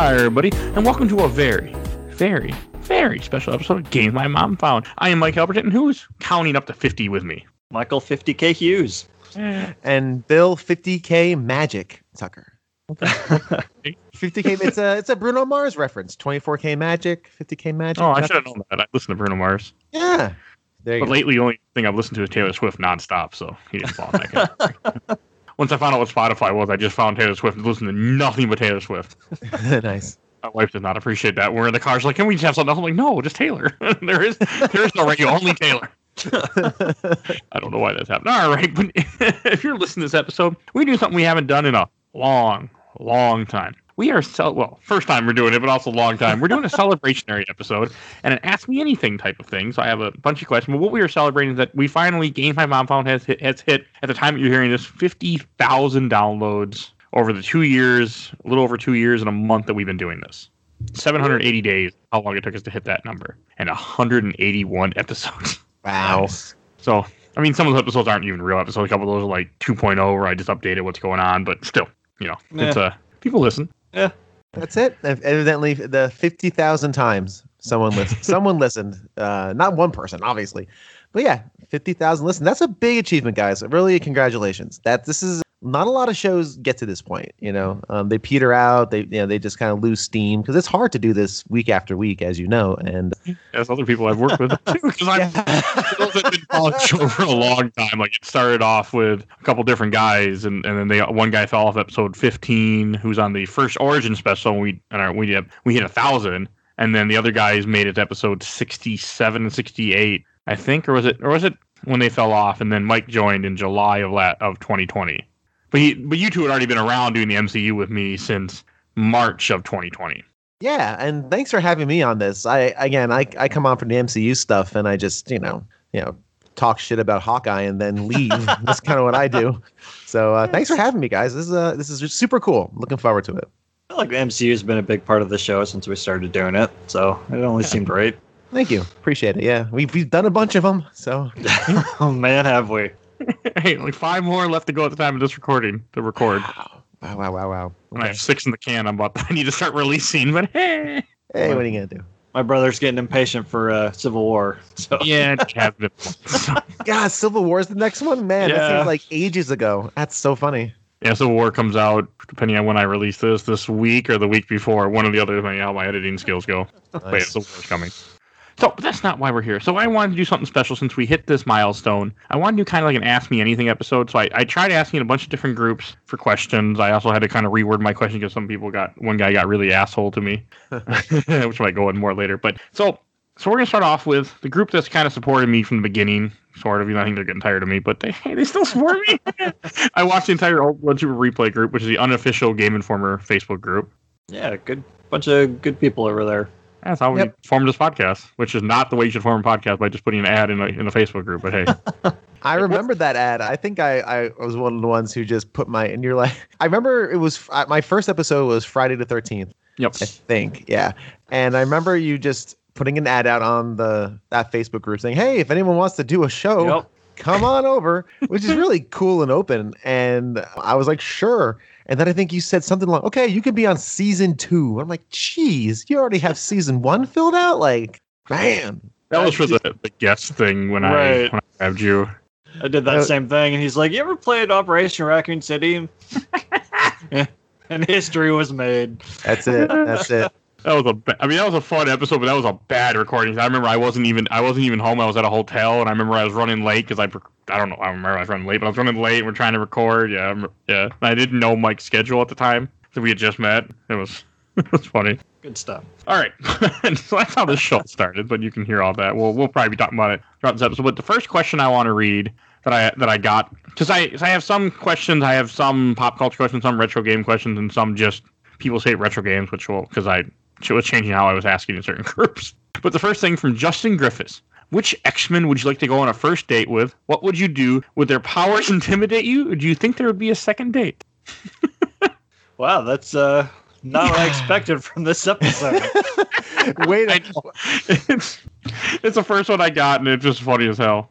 Hi, everybody, and welcome to a very, very, very special episode of Game My Mom Found. I am Mike Alberton, and who's counting up to 50 with me? Michael 50K Hughes. Eh. and Bill 50k Magic Tucker. 50k. It's a it's a Bruno Mars reference. 24k Magic, 50k Magic. Oh, I should have known that. I listen to Bruno Mars. Yeah. There you But go. lately, the only thing I've listened to is Taylor Swift nonstop, so he didn't fall in that category. Once I found out what Spotify was, I just found Taylor Swift and listened to nothing but Taylor Swift. nice. My wife does not appreciate that. We're in the car. She's like, "Can we just have something else?" I'm like, "No, just Taylor. there is there is no radio, only Taylor." I don't know why that's happening. All right, but if you're listening to this episode, we do something we haven't done in a long, long time. We are so well, first time we're doing it, but also long time. We're doing a celebrationary episode and an ask me anything type of thing. So I have a bunch of questions. But what we are celebrating is that we finally, Game My Mom Found has hit, has hit at the time that you're hearing this, fifty thousand downloads over the two years, a little over two years and a month that we've been doing this. 780 days, how long it took us to hit that number, and 181 episodes. Wow. So, I mean, some of those episodes aren't even real episodes. A couple of those are like 2.0 where I just updated what's going on, but still, you know, it's uh, people listen. Yeah, that's it. Evidently, the 50,000 times someone listened. someone listened. Uh, not one person, obviously, but yeah, 50,000 listen. That's a big achievement, guys. Really, congratulations. That this is not a lot of shows get to this point. You know, um, they peter out. They you know they just kind of lose steam because it's hard to do this week after week, as you know. And As other people I've worked with because I've been following show for a long time. Like it started off with a couple different guys, and, and then they one guy fell off episode 15, who's on the first Origin special. And we and our, we did, we hit a thousand, and then the other guys made it to episode 67 and 68, I think, or was it or was it when they fell off? And then Mike joined in July of la- of 2020. But he, but you two had already been around doing the MCU with me since March of 2020. Yeah, and thanks for having me on this. I again, I I come on for the MCU stuff, and I just you know you know talk shit about Hawkeye and then leave. That's kind of what I do. So uh, thanks for having me, guys. This is uh, this is super cool. Looking forward to it. I feel like the MCU has been a big part of the show since we started doing it, so it only seemed right. Thank you, appreciate it. Yeah, we've we've done a bunch of them. So oh man, have we? hey, like five more left to go at the time of this recording to record. wow, wow, wow, wow. And I have six in the can. I'm about. I need to start releasing, but hey, Hey, what are you gonna do? My brother's getting impatient for uh, Civil War. So yeah, it has been. So, God, Civil War is the next one, man. That Yeah. seems like ages ago. That's so funny. yeah, Civil War comes out depending on when I release this, this week or the week before. One or the other, depending on how my editing skills go. But yeah, Nice. Civil War's coming. So, but that's not why we're here. So, I wanted to do something special since we hit this milestone. I wanted to do kind of like an Ask Me Anything episode. So, I, I tried asking a bunch of different groups for questions. I also had to kind of reword my question because some people got, one guy got really asshole to me, which might go in more later. But so, so we're gonna start off with the group that's kind of supported me from the beginning, sort of. You know, I think they're getting tired of me, but they they still support me. I watched the entire Old Blood Super Replay group, which is the unofficial Game Informer Facebook group. yeah, good bunch of good people over there. That's how we formed this podcast, which is not the way you should form a podcast by just putting an ad in a, in a Facebook group. But hey, I remember that ad. I think I, I was one of the ones who just put my and you're like I remember it was uh, my first episode was Friday the 13th. yep. I think, yeah. And I remember you just putting an ad out on the that Facebook group saying, "Hey, if anyone wants to do a show, Yep. come on over," which is really cool and open. And I was like, "Sure." And then I think you said something like, "Okay, you can be on season two. I'm like, "Geez, you already have season one filled out." Like, man, That was for the, the guest thing when I when I grabbed you. I did that Uh, same thing, and he's like, "You ever played Operation Raccoon City?" and history was made. that's it. That's it. That was a. Ba- I mean, that was a fun episode, but that was a bad recording. I remember I wasn't even. I wasn't even home. I was at a hotel, and I remember I was running late because I. I don't know. I remember I was running late, but I was running late. and We're trying to record. Yeah, I remember- yeah. And I didn't know Mike's schedule at the time, so we had just met. It was. It was funny. Good stuff. All right, so that's how this show started. But you can hear all that. We'll we'll probably be talking about it throughout this episode. But the first question I want to read that I that I got because I 'cause I have some questions. I have some pop culture questions, some retro game questions, and some just people say retro games, which will because I was changing how I was asking in certain groups. But the first thing from Justin Griffiths. Which X Men would you like to go on a first date with? What would you do? Would their powers intimidate you? Or do you think there would be a second date? Wow, that's uh not what I expected from this episode. Wait, I. It's, it's the first one I got, and it's just funny as hell.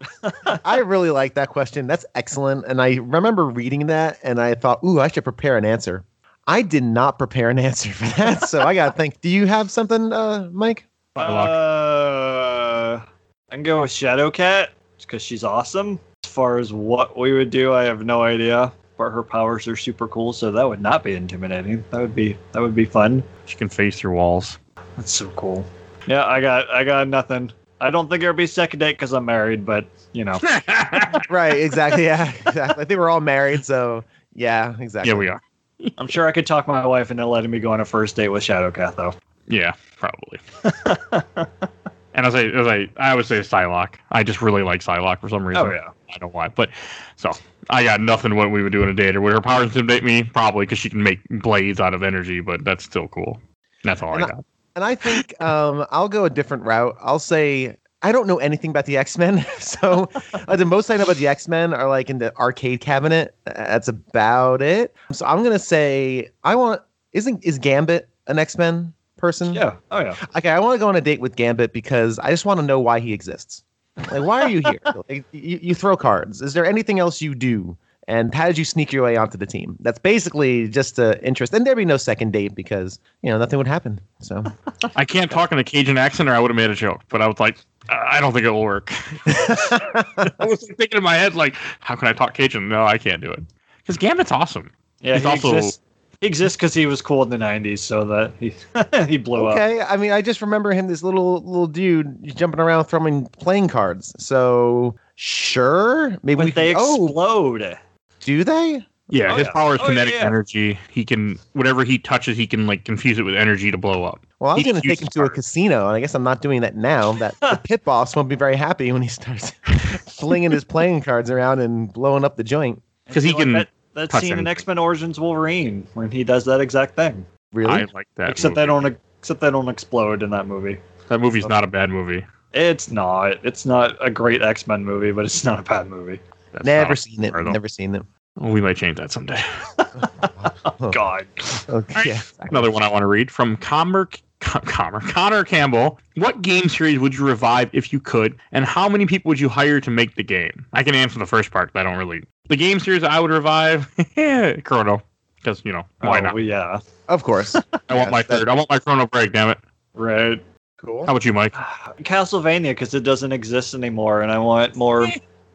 I really like that question. That's excellent. And I remember reading that and I thought, ooh, I should prepare an answer. I did not prepare an answer for that, so I gotta think. Do you have something, uh, Mike? Uh, I can go with Shadowcat because she's awesome. As far as what we would do, I have no idea. But her powers are super cool, so that would not be intimidating. That would be that would be fun. She can phase through walls. That's so cool. Yeah, I got I got nothing. I don't think it'll be second date because I'm married, but you know. Right, exactly. Yeah, exactly. I think we're all married, so yeah, exactly. yeah, we are. I'm sure I could talk my wife into letting me go on a first date with Shadowcat though. Yeah, probably. and I say, as I, I would say Psylocke. I just really like Psylocke for some reason. Oh yeah. I don't know why, but so I got nothing what we would do in a date or would her powers intimidate me? Probably because she can make blades out of energy, but that's still cool. That's all And I I- got. And I think um, I'll go a different route. I'll say I don't know anything about the X Men, so uh, the most I know about the X Men are like in the arcade cabinet. Uh, That's about it. So I'm gonna say I want. Isn't is Gambit an X Men person? Yeah. Oh yeah. Okay, I want to go on a date with Gambit because I just want to know why he exists. Like, why are you here? like, you, you throw cards. Is there anything else you do? And how did you sneak your way onto the team? That's basically just the interest. And there'd be no second date because you know nothing would happen. So I can't talk in a Cajun accent, or I would have made a joke. But I was like, "Uh, I don't think it will work. I was thinking in my head, like, how can I talk Cajun? No, I can't do it. Because Gambit's awesome. Yeah. He's he also- exists. He exists because he was cool in the '90s, so that he he blew up. okay, I mean, I just remember him, this little little dude, jumping around throwing playing cards. So sure, maybe we But they could- oh, explode. do they? Yeah, Oh, his yeah. power is Oh, kinetic yeah. energy. He can whatever he touches, he can like confuse it with energy to blow up. Well, I'm going to take him to a casino, and I guess I'm not doing that now. That the pit boss won't be very happy when he starts flinging his playing cards around and blowing up the joint. Because he I like can. that, that touch scene in. X Men Origins Wolverine when he does that exact thing. Really? I like that. except movie. they don't except they don't explode in that movie. That movie's not a bad movie. It's not. It's not a great X Men movie, but it's not a bad movie. That's Never seen it. fair, though. Never seen it. We might change that someday. Oh, God. okay. yeah. Another one I want to read from Comer, Com- Comer, Connor Campbell. What game series would you revive if you could, and how many people would you hire to make the game? I can answer the first part, but I don't really. The game series I would revive, Chrono, because you know why Oh, not? Yeah. Of course. I want my Yes, that- third. I want my Chrono break. Damn it! Right. Cool. How about you, Mike? Castlevania because it doesn't exist anymore, and I want more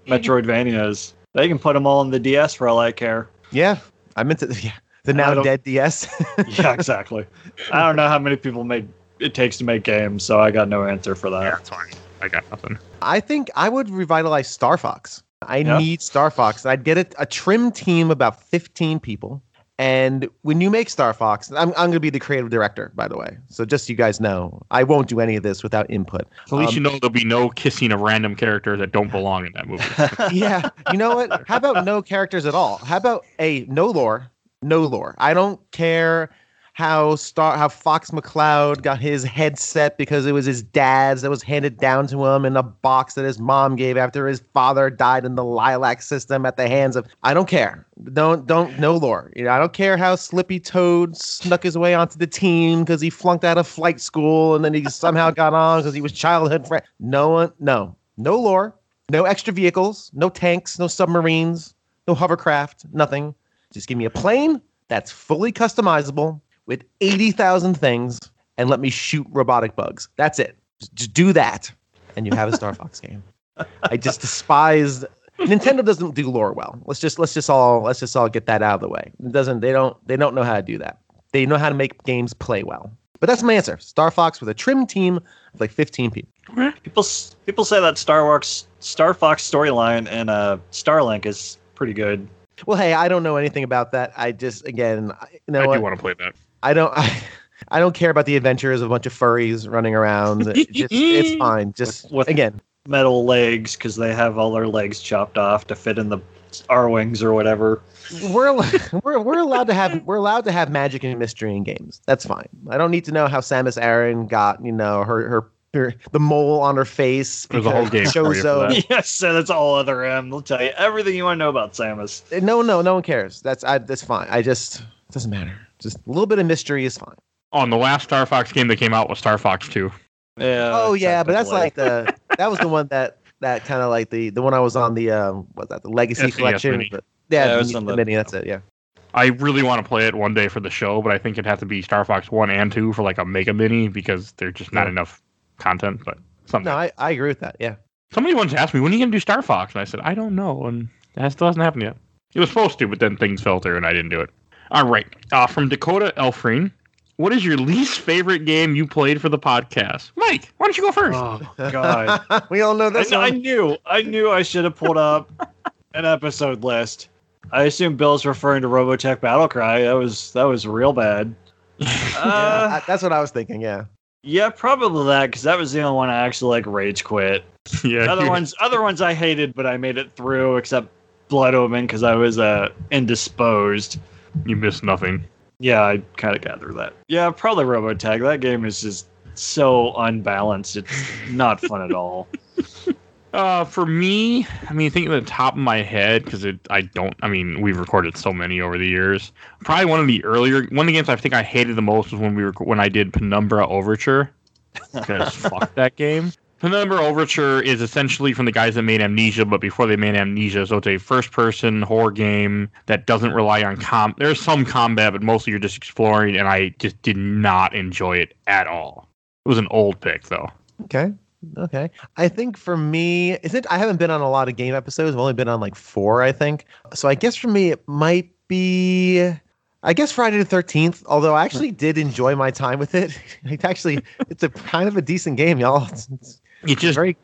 Metroidvanias. They can put them all in the DS for all I care. Yeah, I meant into the, yeah, the now dead DS. Yeah, exactly. I don't know how many people make it takes to make games, so I got no answer for that. Yeah, it's fine. I got nothing. I think I would revitalize Star Fox. I Yeah. need Star Fox. I'd get a, a trim team about 15 people. And when you make Star Fox, I'm, I'm going to be the creative director, by the way. So just so you guys know, I won't do any of this without input. At least Um, you know there'll be no kissing of random characters that don't belong in that movie. yeah. You know what? How about no characters at all? How about a no lore? No lore. I don't care how Star how Fox McCloud got his headset because it was his dad's that was handed down to him in a box that his mom gave after his father died in the Lylat system at the hands of I don't care. Don't don't no lore. You know, I don't care how Slippy Toad snuck his way onto the team because he flunked out of flight school and then he somehow got on because he was childhood friend. No one no. No lore. No extra vehicles, no tanks, no submarines, no hovercraft, nothing. Just give me a plane that's fully customizable with 80,000 things and let me shoot robotic bugs. That's it. Just, just do that and you have a Star Fox game. I just despise Nintendo doesn't do lore well. Let's just let's just all let's just all get that out of the way. It doesn't they don't they don't know how to do that. They know how to make games play well. But that's my answer. Star Fox with a trim team of like 15 people. People people say that Star Wars Star Fox storyline and uh, Starlink is pretty good. Well, hey, I don't know anything about that. I just again, I- you know I what? do want to play that. I don't. I, I don't care about the adventures of a bunch of furries running around. It just, it's fine. Just With- with- again, Metal legs because they have all their legs chopped off to fit in the Arwings or whatever. we're we're we're allowed to have we're allowed to have magic and mystery in games. That's fine. I don't need to know how Samus Aran got you know her her. her the mole on her face. There's a whole because game for for Chozo- that. yes, so that's all other M. They'll tell you everything you want to know about Samus. No, no, no one cares. That's I, that's fine. I just it doesn't matter. Just a little bit of mystery is fine. On the last Star Fox game that came out was Star Fox 2. Yeah. oh yeah, but that's like the that was the one that that kind of like the the one I was on the um what's that the Legacy SNES collection. Mini. But, yeah, Yeah, it the, was on the the- mini. That's it. Yeah. I really want to play it one day for the show, but I think it'd have to be Star Fox One and Two for like a Mega Mini because there's just not Yeah. enough content. But something. No, I, I agree with that. Yeah. Somebody once asked me, "When are you gonna do Star Fox?" And I said, "I don't know," and that still hasn't happened yet. It was supposed to, but then things fell through, and I didn't do it. All right, uh, from Dakota Elfreen, what is your least favorite game you played for the podcast? Mike, why don't you go first? Oh God. we all know this I, I knew. I knew I should have pulled up an episode list. I assume Bill's referring to Robotech Battlecry. That was that was real bad. Yeah, Uh, I- that's what I was thinking. Yeah. yeah, probably that because that was the only one I actually like rage quit. yeah, Other ones, other ones I hated, but I made it through. Except Blood Omen because I was uh indisposed. You miss nothing. Yeah, I kind of gather that. Yeah, probably Robotech. That game is just so unbalanced. It's not fun at all. Uh, for me, I mean, thinking at the top of my head, because it, I don't, I mean, we've recorded so many over the years. Probably one of the earlier, one of the games I think I hated the most was when we were when I did Penumbra Overture. Because fuck that game. Penumbra Overture is essentially from the guys that made Amnesia, but before they made Amnesia, so it's a first-person horror game that doesn't rely on com. There's some combat, but mostly you're just exploring, and I just did not enjoy it at all. It was an old pick though. Okay. Okay. I think for me, is it? I haven't been on a lot of game episodes. I've only been on like four, I think. So I guess for me, it might be. I guess Friday the Thirteenth. Although I actually did enjoy my time with it. It actually, it's a kind of a decent game, y'all. It's, it's It just very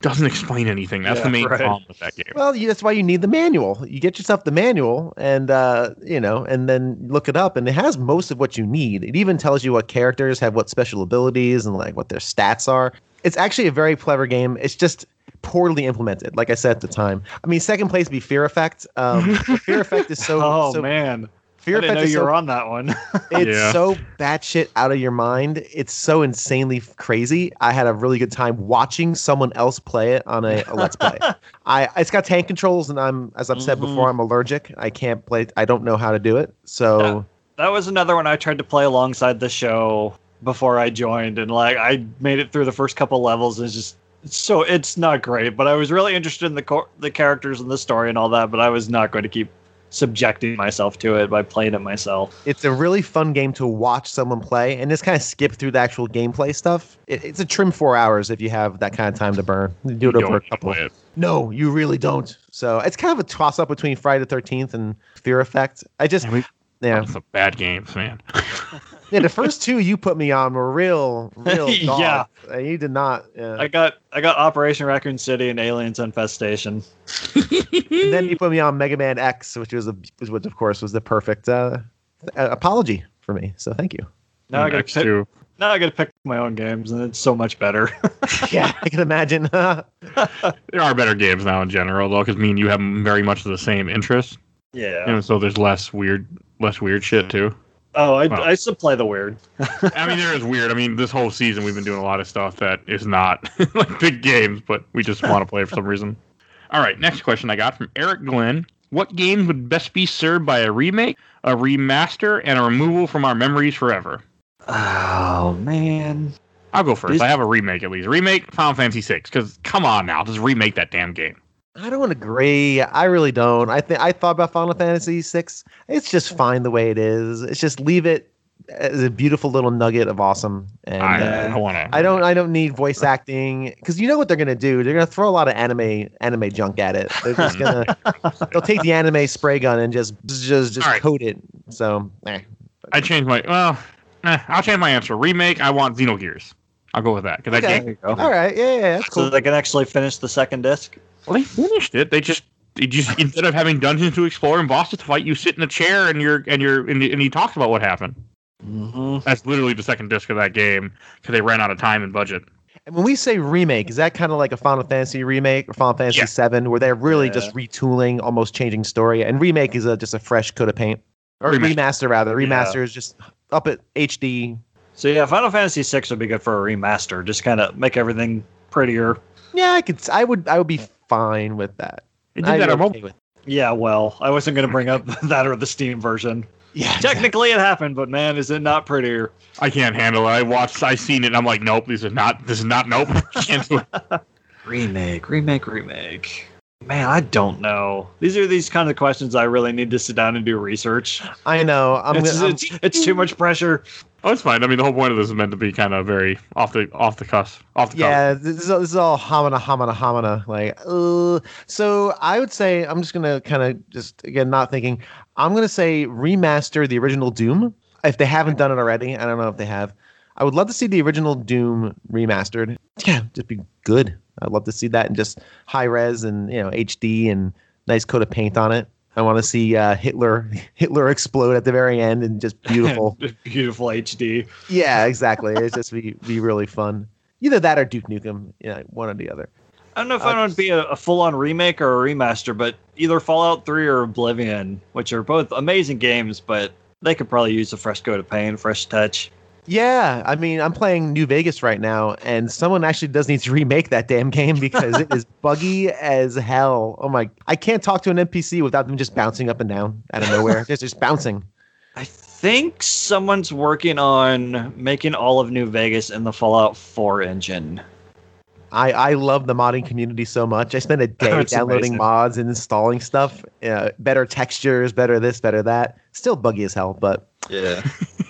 doesn't explain anything. That's the main right. problem with that game. well. You, that's why you need the manual. You get yourself the manual, and uh, you know, and then look it up, and it has most of what you need. It even tells you what characters have what special abilities and like what their stats are. It's actually a very clever game. It's just poorly implemented. Like I said at the time. I mean, second place be Fear Effect. Um, Fear Effect is so. oh so man, Fear I didn't know is you so on that one. it's Yeah. so batshit out of your mind. It's so insanely crazy. I had a really good time watching someone else play it on a, a let's play. I it's got tank controls, and I'm as I've said Mhm. before, I'm allergic. I can't play. I don't know how to do it. So that was another one I tried to play alongside the show before I joined, and like I made it through the first couple levels. And it's just so it's not great, but I was really interested in the co- the characters and the story and all that. But I was not going to keep subjecting myself to it by playing it myself. it's a really fun game to watch someone play, and just kind of skip through the actual gameplay stuff. It, it's a trim four hours if you have that kind of time to burn. You do it You over don't a couple. it. No, you really don't. So it's kind of a toss up between Friday the Thirteenth and Fear Effect. I just Yeah, we- yeah. It's a bad games, man. Yeah, the first two you put me on were real, real dogs. Yeah. Uh, you did not. Yeah. I got I got Operation Raccoon City and Aliens Infestation. and then you put me on Mega Man X, which was a, which of course was the perfect uh, uh, apology for me. So thank you. Now I got to pick, two. now I got to pick my own games, and it's so much better. Yeah, I can imagine. There are better games now in general, though, because me and you have very much the same interests, yeah. and so there's less weird, less weird shit too. Oh, I, Well. I still play the weird. I mean, there is weird. I mean, this whole season we've been doing a lot of stuff that is not like big games, but we just want to play for some reason. All right, next question I got from Eric Glenn. What games would best be served by a remake, a remaster, and a removal from our memories forever? Oh man. I'll go first. These- I have a remake at least. Remake Final Fantasy VI, because come on now, just remake that damn game. I don't agree. I really don't. I think I thought about Final Fantasy VI. It's just fine the way it is. It's just leave it as a beautiful little nugget of awesome. And I, uh, I want to. I don't. I don't need voice acting because you know what they're gonna do. They're gonna throw a lot of anime anime junk at it. They're just gonna. they'll take the anime spray gun and just just just All right. coat it. So eh. I changed my well. Eh, I'll change my answer. Remake. I want Xenogears. I'll go with that because that Okay. game. There you go. all right. Yeah, yeah, that's So cool. they can actually finish the second disc. Well, they finished it. They just. They just instead of having dungeons to explore and bosses to fight, you sit in a chair and you're and you're and, and he talks about what happened. Mm-hmm. That's literally the second disc of that game because they ran out of time and budget. And when we say remake, is that kind of like a Final Fantasy remake or Final Fantasy Yeah. Seven, where they're really Yeah. just retooling, almost changing story? And remake is a, just a fresh coat of paint, or Remaster. remaster rather. Yeah. Remaster is just up at HD. So yeah, Final Fantasy VI would be good for a remaster. Just kind of make everything prettier. Yeah, I could. I would. I would be fine with that. They did I'd that be on okay mobile. with- Yeah, well, I wasn't going to bring up that or the Steam version. Yeah, Technically, it happened, but man, is it not prettier? I can't handle it. I watched. I seen it. and I'm like, nope. This is not. This is not. Nope. Can't do it. Remake, remake, remake. Man, I don't know. These are these kind of questions I really need to sit down and do research. I know. I'm, it's, I'm- it's, it's too much pressure. Oh, it's fine. I mean, the whole point of this is meant to be kind of very off the off the cusp, off the yeah, this is, this is all homina. Like, uh, so I would say I'm just gonna kind of just again not thinking. I'm gonna say remaster the original Doom if they haven't done it already. I don't know if they have. I would love to see the original Doom remastered. Yeah, just be good. I'd love to see that in just high res and you know HD and nice coat of paint on it. I want to see uh, Hitler Hitler explode at the very end and just beautiful. Beautiful HD. yeah, exactly. It's just be be really fun. Either that or Duke Nukem. Yeah, one or the other. I don't know if Uh, I want to be a, a full-on remake or a remaster, but either Fallout 3 or Oblivion, which are both amazing games, but they could probably use a fresh coat of paint, fresh touch. Yeah, I mean, I'm playing New Vegas right now, and someone actually does need to remake that damn game because it is buggy as hell. Oh my! I can't talk to an NPC without them just bouncing up and down out of nowhere. Just just bouncing. I think someone's working on making all of New Vegas in the Fallout 4 engine. I I love the modding community so much. I spent a day downloading amazing. mods and installing stuff. Uh, better textures, better this, better that. Still buggy as hell, but Yeah.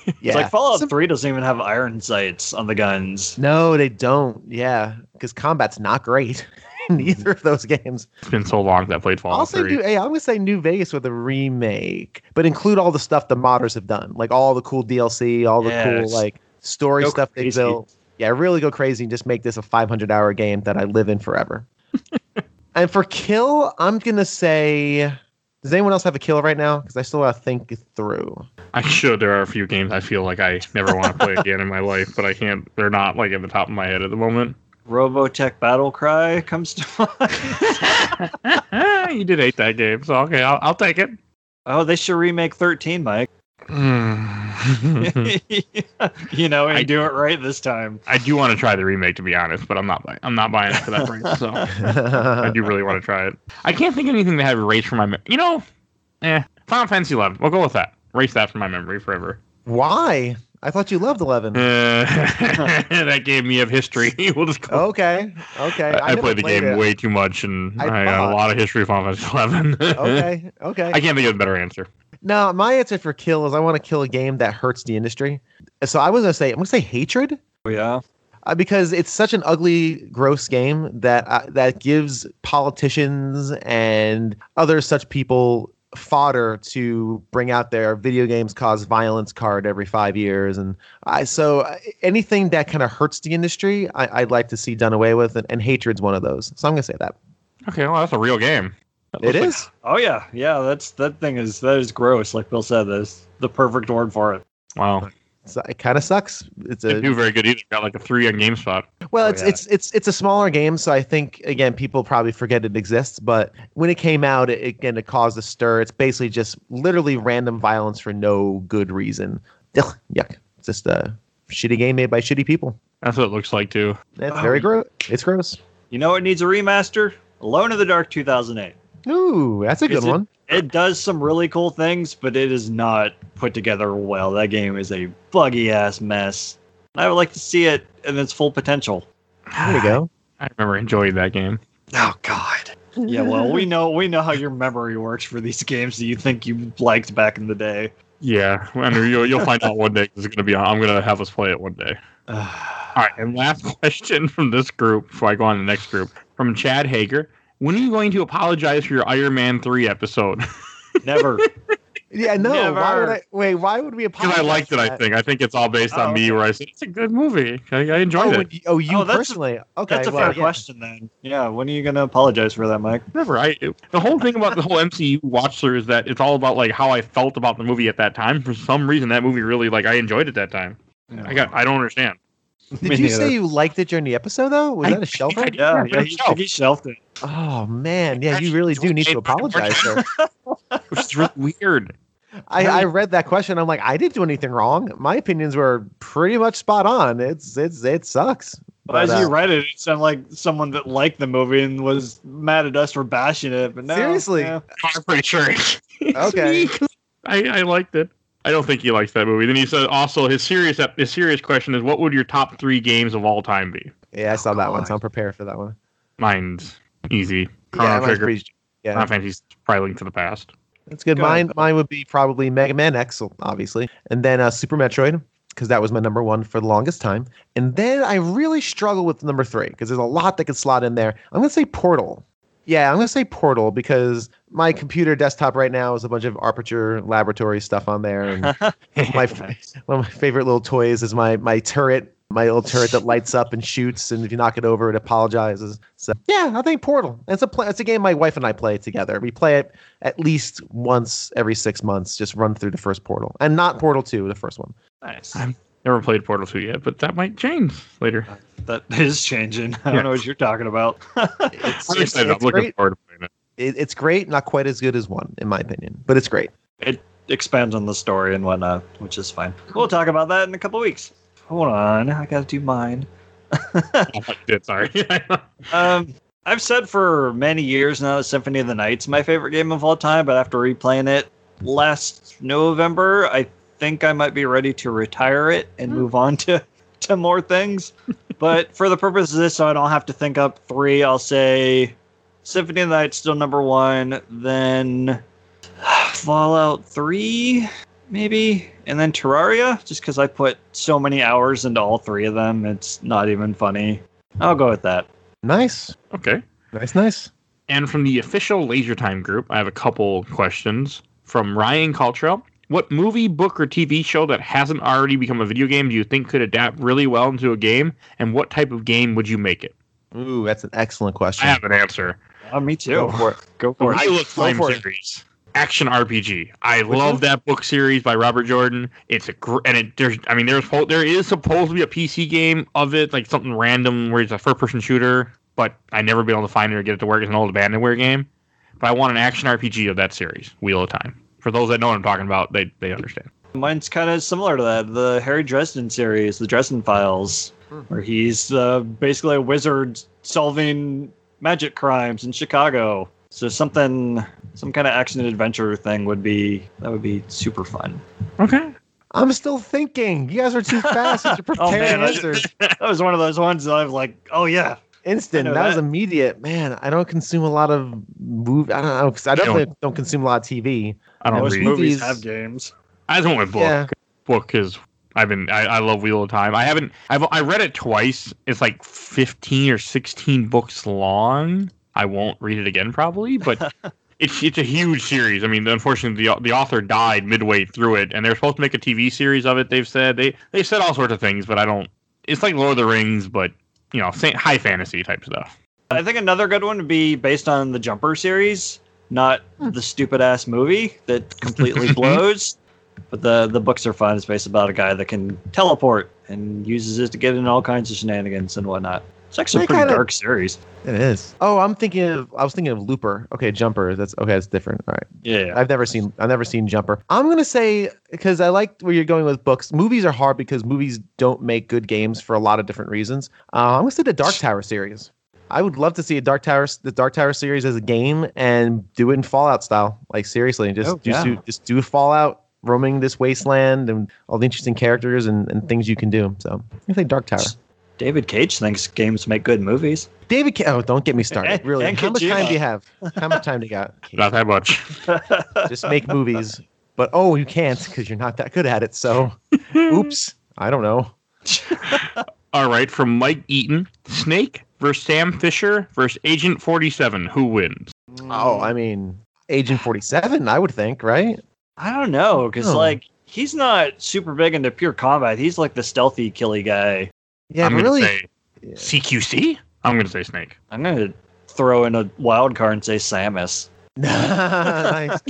yeah. It's like Fallout Some- 3 doesn't even have iron sights on the guns. No, they don't. Yeah, because combat's not great in either of those games. It's been so long that I played Fallout I'll say 3. new, hey, I'm gonna say New Vegas with a remake, but include all the stuff the modders have done, like all the cool DLC, all the Yes. cool like story Go stuff they crazy. built. Yeah, really go crazy and just make this a 500 hour game that I live in forever. and for kill, I'm gonna say, does anyone else have a kill right now? Because I still gotta think through. I should. There are a few games I feel like I never want to play again in my life, but I can't. They're not like at the top of my head at the moment. Robotech Battle Cry comes to mind. you did hate that game, so okay, I'll, I'll take it. oh, they should remake 13, Mike. You know, and I- do it right this time. I do want to try the remake, to be honest, but I'm not. Buying, I'm not buying it for that price. So I do really want to try it. I can't think of anything that have erased for my. Me- you know, eh. Final Fantasy 11. We'll go with that. Erase that from my memory forever. Why? I thought you loved 11. Uh, that gave me of history. we'll just go. Okay, okay. I, I never played the game it. way too much, and I I, got a lot of history of Final Fantasy 11. Okay, okay. I can't think of a better answer. No, my answer for kill is I want to kill a game that hurts the industry. So I was gonna say I'm gonna say hatred Oh, yeah. uh, because it's such an ugly, gross game that uh, that gives politicians and other such people fodder to bring out their video games cause violence card every five years and I so uh, anything that kind of hurts the industry I, I'd like to see done away with and, and hatred's one of those so I'm gonna say that Okay, well, that's a real game. That it like- is Oh yeah, yeah. That's that thing is that is gross. Like Bill said, that's the perfect word for it. wow. So it kind of sucks it's Didn't a do very good either. Got like a three on GameSpot. Well, Oh, it's yeah. it's it's it's a smaller game, so I think again people probably forget it exists. But when it came out, it again it caused a stir. It's basically just literally random violence for no good reason. Ugh, yuck! It's just a shitty game made by shitty people. That's what it looks like too. It's Oh, very gross. It's gross. You know what needs a remaster? Alone in the Dark 2008. Ooh, that's a good it- one. It does some really cool things, but it is not put together well. That game is a buggy ass mess. I would like to see it in its full potential. There you go. I remember enjoying that game. Oh God. Yeah, well, we know we know how your memory works for these games that you think you liked back in the day. Yeah, and you'll, you'll find out one day 'cause it's gonna be. on. I'm gonna have us play it one day. All right, and last question from this group before I go on to the next group from Chad Hager. When are you going to apologize for your Iron Man three episode? Never. Yeah, no. Why would I wait? Why would we Because apologize? I liked for it. I think. I think it's all based on Oh, me, okay. where I said it's a good movie. I, I Oh, enjoyed it. you- oh, you Oh, that's a- personally? okay, That's a well, fair yeah. question then. Yeah, when are you gonna apologize for that, Mike? Never. I it- the whole thing about the whole MCU watch through is that it's all about like how I felt about the movie at that time. For some reason, that movie really like I enjoyed it that time. I got. I don't understand. Did Me you neither. say you liked it during the episode though? Was I that a shelf? think I. Yeah, Yeah, yeah, he, shelf. he shelved it. Oh man, yeah, you really do need to apologize, sir. Which is really weird. I, I read that question. I'm like, I didn't do anything wrong. My opinions were pretty much spot on. It's it's it sucks. But as But, you uh, read it, it sounded like someone that liked the movie and was mad at us for bashing it. But no, Seriously? yeah. I'm pretty sure. Okay. I, I liked it. I don't think he likes that movie. Then he said also his serious his serious question is what would your top three games of all time be? Yeah, I saw that one, God. so I'm prepared for that one. Mine's Easy. Yeah, Chrono mine's Trigger. pretty- yeah, Final Fantasy's probably Link to the Past. that's good. Go Mine, ahead. mine would be probably Mega Man X, obviously, and then uh, Super Metroid because that was my number one for the longest time. And then I really struggle with number three because there's a lot that could slot in there. I'm gonna say Portal. Yeah, I'm gonna say Portal because my computer desktop right now is a bunch of Aperture Laboratory stuff on there, and my one of my favorite little toys is my my turret, my little turret that lights up and shoots, and if you knock it over, it apologizes. So yeah, I think Portal. It's a play, it's a game my wife and I play together. We play it at least once every six months. Just run through the first Portal, and not Portal Two, the first one. nice. I'm- Never played Portal 2 yet, but that might change later. That is changing. I Yeah. don't know what you're talking about. It's, I'm excited. I'm looking great. forward to playing it. It, it's great, not quite as good as one, in my opinion, but it's great. it expands on the story and whatnot, which is fine. We'll talk about that in a couple weeks. Hold on, I gotta do mine. I did, sorry. Um, I've said for many years now that Symphony of the Night's my favorite game of all time, but after replaying it last November, I think I might be ready to retire it and move on to, to more things. but for the purpose of this, so I don't have to think up three, I'll say Symphony of the Night still number one, then Fallout 3, maybe, and then Terraria, just because I put so many hours into all three of them, it's not even funny. I'll go with that. Nice, okay. nice, nice. And from the official Laser Time group, I have a couple questions from Ryan Caltrell. What movie, book, or TV show that hasn't already become a video game do you think could adapt really well into a game? And what type of game would you make it? Ooh, that's an excellent question. I have an answer. Uh, me too. Go for it. Go for it. I look Flame for it. series. Action RPG. I Which love one? that book series by Robert Jordan. It's a gr- and it there's I mean there's there is supposed to be a PC game of it like something random where it's a first person shooter, but I never been able to find it or get it to work. It's an old abandonware game. But I want an action RPG of that series, Wheel of Time. For those that know what I'm talking about, they they understand. Mine's kind of similar to that. The Harry Dresden series, the Dresden Files, where he's uh, basically a wizard solving magic crimes in Chicago. So something, some kind of action adventure thing would be that would be super fun. Okay. I'm still thinking. You guys are too fast to oh, prepare Oh, man, answers. That was one of those ones that I was like, oh yeah, Instant. I know That, was immediate. Man, I don't consume a lot of move. I don't know because I definitely don't consume a lot of TV. I don't most read. movies Movies- have games. I just went with book. Yeah. Book is I've been I, I love Wheel of Time. I haven't I've I read it twice. It's like fifteen or sixteen books long. I won't read it again probably, but it's it's a huge series. I mean, unfortunately, the the author died midway through it, and they're supposed to make a TV series of it. They've said they they said all sorts of things, but I don't. It's like Lord of the Rings, but you know, high fantasy type stuff. I think another good one would be based on the Jumper series, not hmm. the stupid ass movie that completely blows. But the the books are fun. It's based about a guy that can teleport and uses it to get in all kinds of shenanigans and whatnot. It's actually a pretty kinda- dark series. It is. Oh, I'm thinking of. I was thinking of Looper. Okay, Jumper. That's okay. That's different. All right. Yeah. I've never seen. I've never seen Jumper. I'm gonna say because I like where you're going with books. Movies are hard because movies don't make good games for a lot of different reasons. Uh, I'm gonna say the Dark Tower series. I would love to see a Dark Tower, the Dark Tower series as a game, and do it in Fallout style. Like seriously, just Oh, yeah. do, just do Fallout, roaming this wasteland, and all the interesting characters and, and things you can do. So I think Dark Tower. David Cage thinks games make good movies. David, Ca- oh, don't get me started. Really, how much time do you have? How much time do you got? Not that much. just make movies. But oh, you can't because you're not that good at it. So, oops. I don't know. All right, from Mike Eaton, Snake versus Sam Fisher versus Agent Forty Seven. Who wins? Oh, I mean, Agent Forty Seven. I would think, right? I don't know because Oh. like he's not super big into pure combat. He's like the stealthy killy guy. Yeah, I'm but gonna really. say CQC. I'm gonna say Snake. I'm gonna throw in a wild card and say Samus. nice.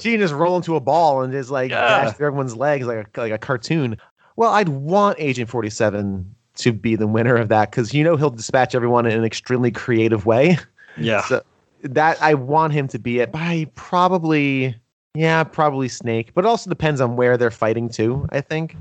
She can just roll into a ball and just like Yeah. dash through everyone's legs like a, like a cartoon. Well, I'd want Agent Forty Seven to be the winner of that because you know he'll dispatch everyone in an extremely creative way. Yeah. So that I want him to be it, but I probably yeah, probably Snake. But it also depends on where they're fighting too, I think.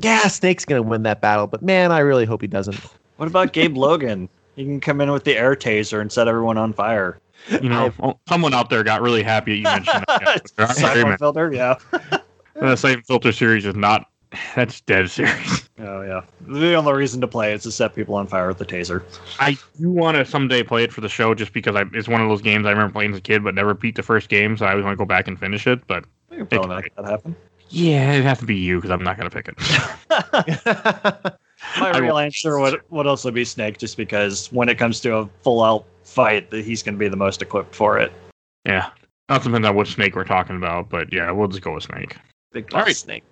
Yeah, Snake's gonna win that battle, but man, I really hope he doesn't. What about Gabe Logan? He can come in with the air taser and set everyone on fire. You know, oh, someone out there got really happy you mentioned that. There aren't very Siphon many. filter, yeah. The Siphon Filter series is not. That's dead serious. Oh yeah. The only reason to play is to set people on fire with the taser. I do want to someday play it for the show, just because I, it's one of those games I remember playing as a kid, but never beat the first game, so I always want to go back and finish it. But We can probably make that happen. yeah, it'd have to be you because I'm not gonna pick it. My I real will- answer would would also be Snake, just because when it comes to a full out fight, that he's going to be the most equipped for it. yeah, not depends on which snake we're talking about, but yeah, we'll just go with snake. Big All boss right. Snake.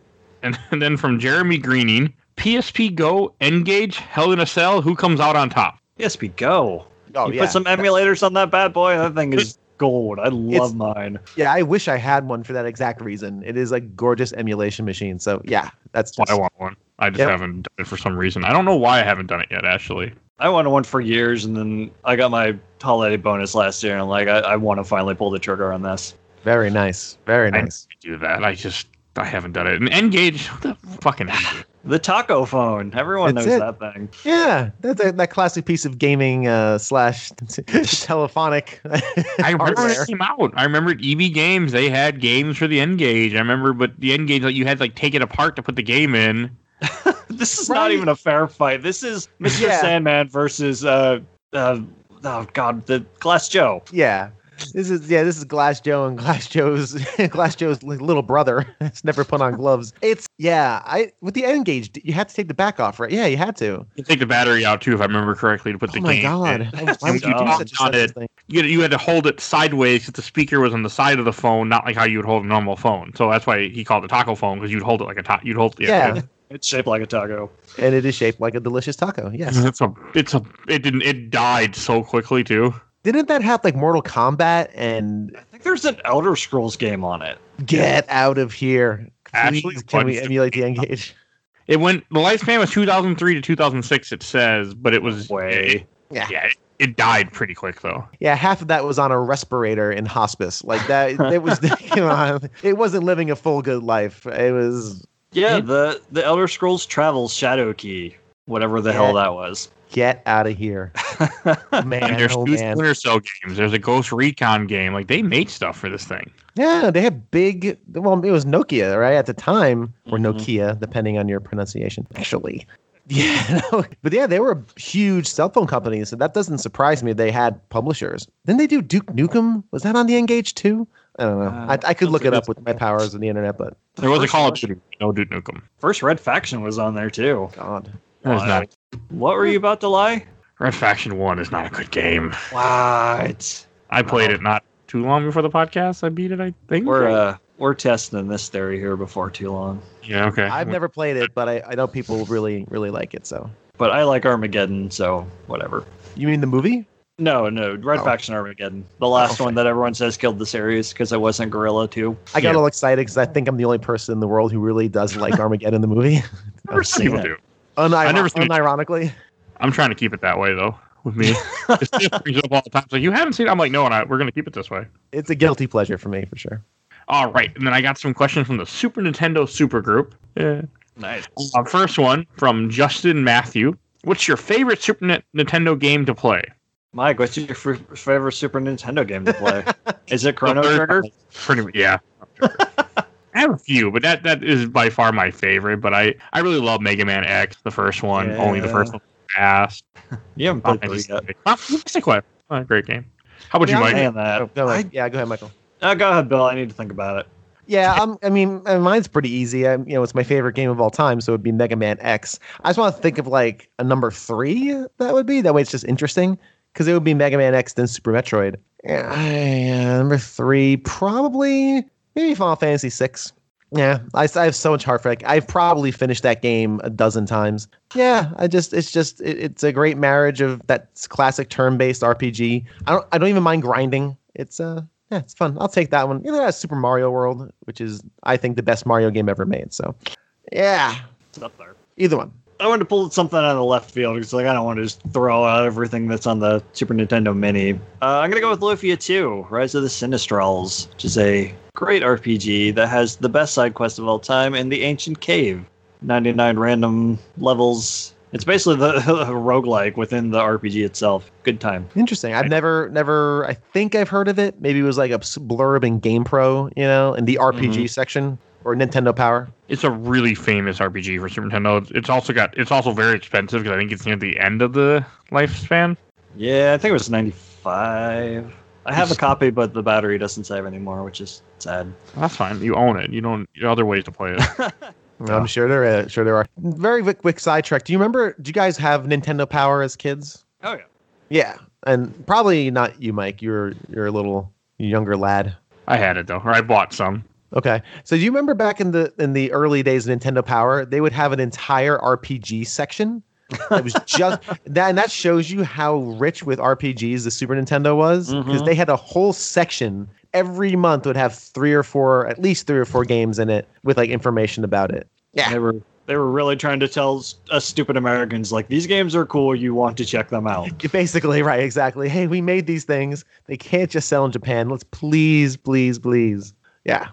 And, and then from Jeremy Greening, PSP Go N-Gage Hell in a Cell. Who comes out on top? PSP Go. oh you yeah, put some emulators on that bad boy. That thing is gold. I love It's- mine. yeah. I wish I had one for that exact reason. It is a gorgeous emulation machine. So yeah, that's That's why I want one. I just Yep. haven't done it for some reason. I don't know why I haven't done it yet. Actually, I wanted one for years, and then I got my holiday bonus last year, and I'm like, I, I want to finally pull the trigger on this. very nice. Very I nice. do that. I just I haven't done it. And N-Gage, what the fucking The taco phone. Everyone That's knows it. that thing. Yeah, that's a, that classic piece of gaming uh, slash telephonic. I remember it came out. I remember at EB Games they had games for the N-Gage. I remember, but the N-Gage like you had like take it apart to put the game in. This is Right. not even a fair fight. This is Mr. Yeah. Sandman versus uh, uh oh god, the Glass Joe. Yeah. This is yeah. This is Glass Joe and Glass Joe's Glass Joe's little brother. It's never put on gloves. It's yeah. I with the N-Gage, you had to take the back off, right? Yeah, you had to. You take the battery out too, if I remember correctly, to put the oh my game. god! in. Why would you do dumb. such a Not senseless it. thing? You had, you had to hold it sideways because the speaker was on the side of the phone, not like how you would hold a normal phone. So that's why he called it taco phone because you'd hold it like a ta- you'd hold Yeah, It's shaped like a taco. and it is shaped like a delicious taco. Yes. It's a it's a it didn't it died so quickly too. Didn't that have like Mortal Kombat and I think there's an Elder Scrolls game on it. Get Out of Here? Actually, Please, can we emulate the N-Gage? It went the lifespan was 2003 to 2006. It says, but it was Way. Yeah. yeah. It, it died pretty quick though. Yeah, half of that was on a respirator in hospice. Like that, it was. come on, it wasn't living a full good life. It was Yeah, It- the the Elder Scrolls Travels Shadowkey, whatever the hell that was. get out of here, And man. there's Oh two man. Splinter Cell games. There's a Ghost Recon game. Like they made stuff for this thing. Yeah, they have big. Well, it was Nokia, right at the time, or Mhm. Nokia, depending on your pronunciation. Actually, yeah, no, but yeah, they were a huge cell phone companies, so that doesn't surprise me. They had publishers. Then they do Duke Nukem. Was that on the N-Gage too? I don't know. Uh, I, I could look it up with my powers of the internet, but There was a first Call of Duty, no Duke Nukem. First Red Faction was on there too. God, There's Wow. not. What were you about to lie? Red Faction One is not a good game. What? I played Wow. it not too long before the podcast. I beat it. I think. We're uh we're testing this theory here before too long. yeah. Okay. I've never played it, but I, I know people really really like it. So But I like Armageddon, so whatever. you mean the movie? No, no, Red Oh. Faction Armageddon. The last Okay. one that everyone says killed the series because it wasn't Guerrilla 2. I got Yeah. all excited because I think I'm the only person in the world who really does like Armageddon the movie. Never Some seen people it. do. Unir- never seen it. unironically. I'm trying to keep it that way though. With me, It still brings up all the time. It's like you haven't seen. it? I'm like, no, and I, we're gonna keep it this way. It's a guilty pleasure for me for sure. All right, and then I got some questions from the Super Nintendo Super Group. Yeah. Nice. Uh, first one from Justin Matthew. What's your favorite Super Ni- Nintendo game to play? Mike, what's your f- favorite Super Nintendo game to play? Is it Chrono Trigger? Pretty much, yeah. I have a few, but that that is by far my favorite. But I I really love Mega Man X, the first one. Only the first one fast. You haven't played three yet. Quest. Oh, great game. How about Yeah, you, I'm that. Go. I- yeah, go ahead, Michael. uh, go ahead, Bill. I need to think about it. Yeah, um, I mean, uh, mine's pretty easy. I, you know, it's my favorite game of all time, so it'd be Mega Man X. I just want to think of like a number three. That would be that way. It's just interesting because it would be Mega Man X then Super Metroid. Yeah, yeah, number three probably maybe Final Fantasy six. Yeah, I, I have so much heart for it. I've probably finished that game a dozen times. Yeah, I just it's just it, it's a great marriage of that classic turn-based RPG. I don't I don't even mind grinding. It's uh yeah, it's fun. I'll take that one. Either that's Super Mario World, which is I think the best Mario game ever made. So yeah, It's up there. either one. I wanted to pull something out of the left field because like I don't want to just throw out everything that's on the Super Nintendo Mini. Uh, I'm gonna go with Lufia 2, Rise of the Sinistrals, which is a great RPG that has the best side quest of all time in the Ancient Cave. 99 random levels. It's basically the, the roguelike within the RPG itself. Good time. Interesting. I've never, never. I think I've heard of it. Maybe it was like a blurb in GamePro, you know, in the RPG section. Or Nintendo Power? It's a really famous RPG for Super Nintendo. It's- It's also got it's also very expensive because I think it's near the end of the lifespan. Yeah, I think it was 95. I have a copy, but the battery doesn't save anymore, which is sad. That's fine. You own it. You don't. There are other ways to play it. I'm sure there are. Sure there are. Very quick, quick sidetrack. Do you remember? Do you guys have Nintendo Power as kids? Oh, yeah. Yeah, and probably not you, Mike. You're you're a little younger lad. I had it though, or I bought some. Okay, so do you remember back in the in the early days of Nintendo Power, they would have an entire RPG section. It was just that, and that shows you how rich with RPGs the Super Nintendo was because Mhm. they had a whole section every month would have three or four, at least three or four games in it with like information about it. Yeah. They were they were really trying to tell us stupid Americans like these games are cool. You want to check them out. Basically, right? Exactly. Hey, we made these things. They can't just sell in Japan. Let's please, please, please. Yeah.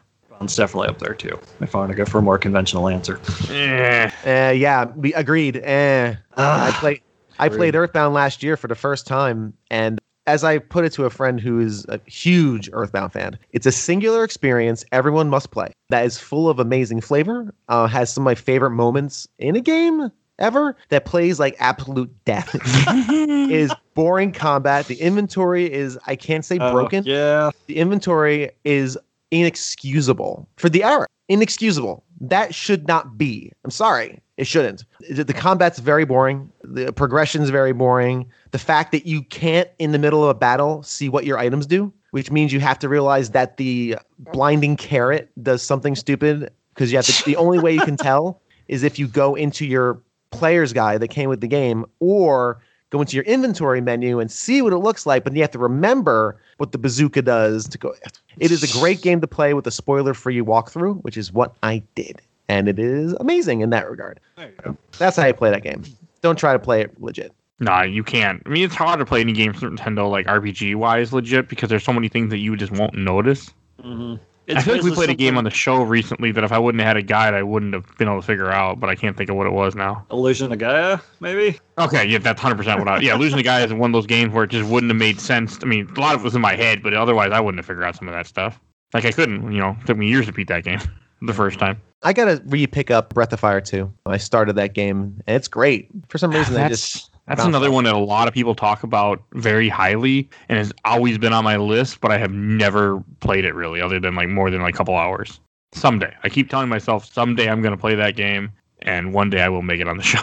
It's definitely up there too. If I want to go for a more conventional answer. Eh. Uh, yeah. We agreed. Eh. I played. I played Earthbound last year for the first time, and as I put it to a friend who is a huge Earthbound fan, it's a singular experience everyone must play. That is full of amazing flavor. Uh, has some of my favorite moments in a game ever. That plays like absolute death. is boring combat. The inventory is I can't say Uh, broken. yeah. The inventory is inexcusable for the era. Inexcusable. That should not be. I'm sorry. It shouldn't. The the combat's very boring. The progression's very boring. The fact that you can't, in the middle of a battle, see what your items do, which means you have to realize that the blinding carrot does something stupid because you have to, the only way you can tell is if you go into your player's guide that came with the game or go into your inventory menu and see what it looks like, but you have to remember what the bazooka does to go. It is a great game to play with a spoiler free walkthrough, which is what I did. And it is amazing in that regard. There you go. That's how you play that game. Don't try to play it legit. Nah, you can't. I mean, it's hard to play any game for Nintendo like RPG wise legit because there's so many things that you just won't notice. Mm-hmm. Mhm. I feel like we played a game on the show recently that if I wouldn't have had a guide, I wouldn't have been able to figure out. But I can't think of what it was now. Illusion of Gaia, maybe. Okay, yeah, that's hundred percent what I. Yeah, Illusion of Gaia is one of those games where it just wouldn't have made sense. I mean, a lot of it was in my head, but otherwise, I wouldn't have figured out some of that stuff. Like I couldn't, you know, it took me years to beat that game the first time. I gotta re-pick up Breath of Fire 2. I started that game and it's great. For some reason, I just that's another one that a lot of people talk about very highly and has always been on my list, but I have never played it really, other than like more than like a couple hours. Someday, I keep telling myself someday I'm gonna play that game, and one day I will make it on the show.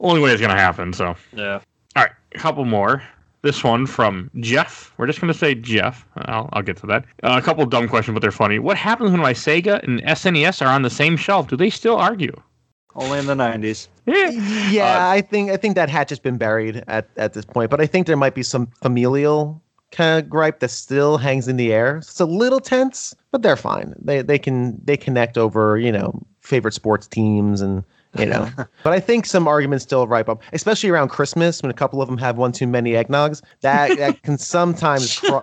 Only way it's gonna happen. So, Yeah. all right, a couple more. This one from Jeff. We're just gonna say Jeff. I'll, I'll get to that. Uh, a couple dumb questions, but they're funny. What happens when my Sega and SNES are on the same shelf? Do they still argue? Only in the 90s. Yeah. Yeah, I think I think that hatch has been buried at, at this point, but I think there might be some familial kind of gripe that still hangs in the air. It's a little tense, but they're fine. They they can they connect over you know favorite sports teams and you know. but I think some arguments still ripe up, especially around Christmas when a couple of them have one too many eggnogs. That that can sometimes cro-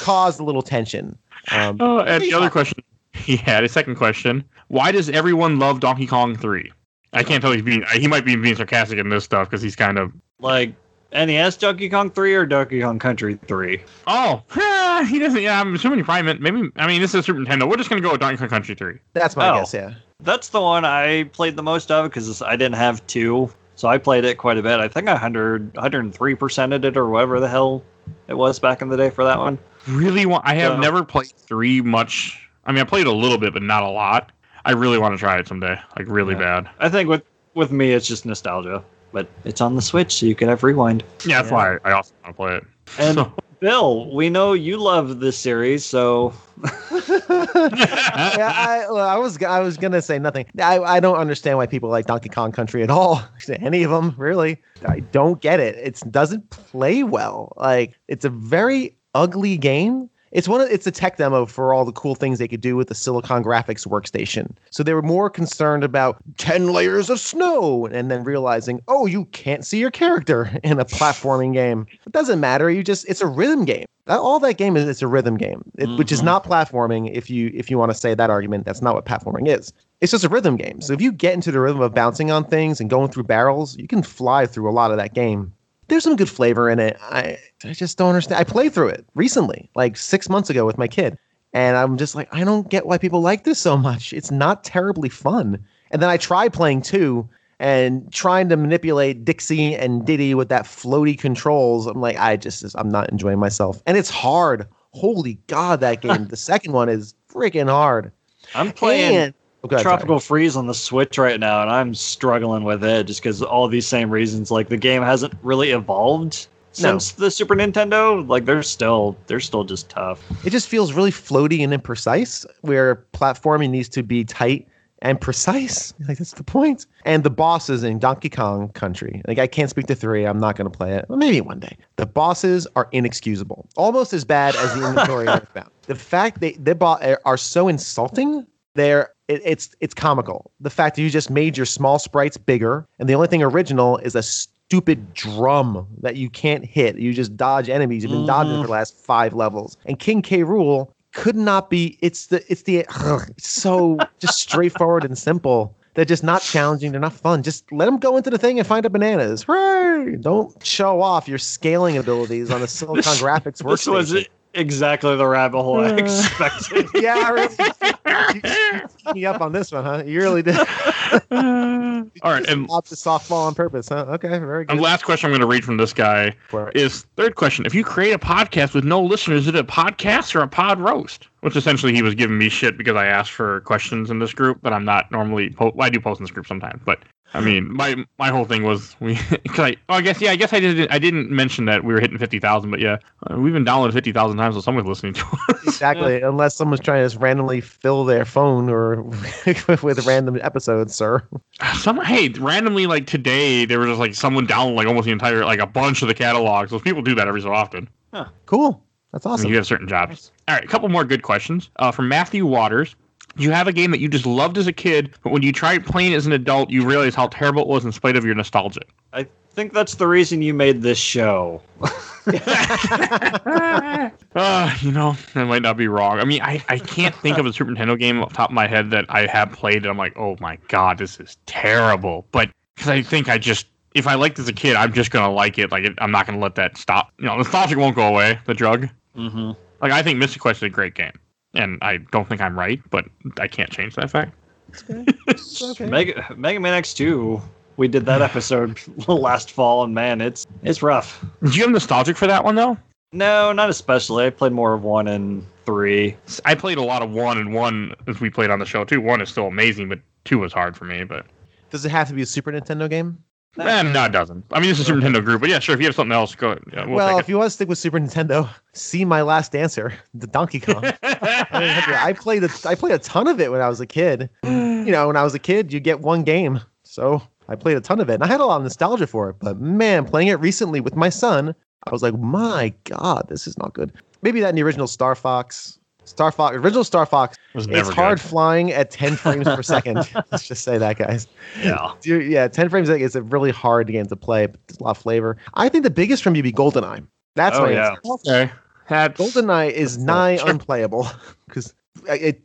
cause a little tension. Um, Oh, and the other question he had, a second question: Why does everyone love Donkey Kong Three? I can't tell he's being uh, he might be being sarcastic in this stuff because he's kind of Like NES Donkey Kong 3 or Donkey Kong Country 3? oh he doesn't yeah I'm assuming he probably meant maybe I mean this is Super Nintendo we're just gonna go with Donkey Kong Country Three that's my Oh. guess. Yeah. That's the one I played the most of because I didn't have two. So I played it quite a bit. I think I 100, 103%ed it or whatever the hell it was back in the day for that one. really want I have So- never played three much I mean I played a little bit but not a lot I really want to try it someday like really Yeah. bad I think with, with me, it's just nostalgia. But it's on the Switch, so you can have rewind. yeah that's Yeah. why I also want to play it And So- Bill, we know you love this series, so yeah, I, well, I was I was gonna say nothing. I, I don't understand why people like Donkey Kong Country at all. Any of them, really. I don't get it. It doesn't play well. Like it's a very ugly game. It's one of it's a tech demo for all the cool things they could do with the Silicon Graphics workstation. So they were more concerned about 10 layers of snow and then realizing, "Oh, you can't see your character in a platforming game." It doesn't matter. You just it's a rhythm game. That, all that game is it's a rhythm game, it, which is Mhm. not platforming if you if you want to say that argument, that's not what platforming is. It's just a rhythm game. So if you get into the rhythm of bouncing on things and going through barrels, you can fly through a lot of that game there's some good flavor in it. I I just don't understand. I played through it recently, like six months ago with my kid, And I'm just like, I don't get why people like this so much. It's not terribly fun. And then I tried playing two and trying to manipulate Dixie and Diddy with that floaty controls. I'm like, I just, I'm not enjoying myself. And it's hard. Holy God, that game. the second one is freaking hard. I'm playing And- Go ahead, sorry. Tropical Freeze on the Switch right now, and I'm struggling with it just because all these same reasons. Like the game hasn't really evolved No. since the Super Nintendo. Like they're still they're still just tough. It just feels really floaty and imprecise, where platforming needs to be tight and precise. Like that's the point. And the bosses in Donkey Kong Country, like I can't speak to three. I'm not going to play it. Well, maybe one day. The bosses are inexcusable, almost as bad as the inventory I found. The fact they they bo- are so insulting. They're it, it's it's comical. The fact that you just made your small sprites bigger, and the only thing original is a stupid drum that you can't hit. You just dodge enemies. You've been dodging Mhm. for the last five levels. And King K. Rool could not be. It's the it's the ugh, it's so just straightforward and simple. They're just not challenging. They're not fun. Just let them go into the thing and find the bananas. Hooray! Don't show off your scaling abilities on the Silicon Graphics workstation. This was exactly the rabbit hole I Uh. expected. yeah, really. You, you up on this one, huh? You really did. All right, and Off the softball on purpose, huh? Okay, very good. and last question I'm going to read from this guy is third question. If you create a podcast with no listeners, is it a podcast or a pod roast? Which essentially he was giving me shit because I asked for questions in this group, but I'm not normally. Po- well, I do post in this group sometimes, but I mean, my my whole thing was we. Cause I, oh, I guess yeah, I guess I didn't. I didn't mention that we were hitting fifty thousand, but yeah, uh, we've been downloaded fifty thousand times, so someone's listening to us. Exactly, unless someone's trying to just randomly fill their phone or with random episodes, sir. Some hey, randomly like today, there was just like someone download like almost the entire like a bunch of the catalogs. Those people do that every so often. Cool. That's I mean, awesome. you have certain jobs. All right, a couple more good questions. Uh, from Matthew Waters. You have a game that you just loved as a kid, but when you tried playing it as an adult, you realized how terrible it was in spite of your nostalgia? I think that's the reason you made this show. Uh, you know, that might not be wrong. I mean, I, I can't think of a Super Nintendo game off the top of my head that I have played and I'm like, oh my god, this is terrible. But because I think I just, if I liked it as a kid, I'm just gonna like it. Like, it, I'm not gonna let that stop. You know, nostalgia won't go away. The drug. Mm-hmm. Like, I think Mystic Quest is a great game, and I don't think I'm right, but I can't change that fact. okay. Mega Mega Man X2. We did that episode last fall, and man, it's it's rough. Do you have nostalgic for that one though? No, not especially. I played more of one and three. I played a lot of one and one as we played on the show too. One is still amazing, but two was hard for me. But Does it have to be a Super Nintendo game? Eh, no, it doesn't. I mean, it's a Super Nintendo group, but yeah, sure. If you have something else, go. Yeah, we'll, if you want to stick with Super Nintendo, see my last answer, the Donkey Kong. I played a, I played a ton of it when I was a kid. You know, when I was a kid, you get one game, so I played a ton of it, and I had a lot of nostalgia for it. But man, playing it recently with my son, I was like, my god, this is not good. Maybe that in the original Star Fox. Star Fox, original Star Fox. it's good. hard flying at 10 frames per second. Let's just say that, guys. Yeah. Yeah, 10 frames a is a really hard game to play, but there's a lot of flavor. I think the biggest from you be Goldeneye. That's oh, yeah. Okay. That's, Goldeneye is nigh sure. unplayable because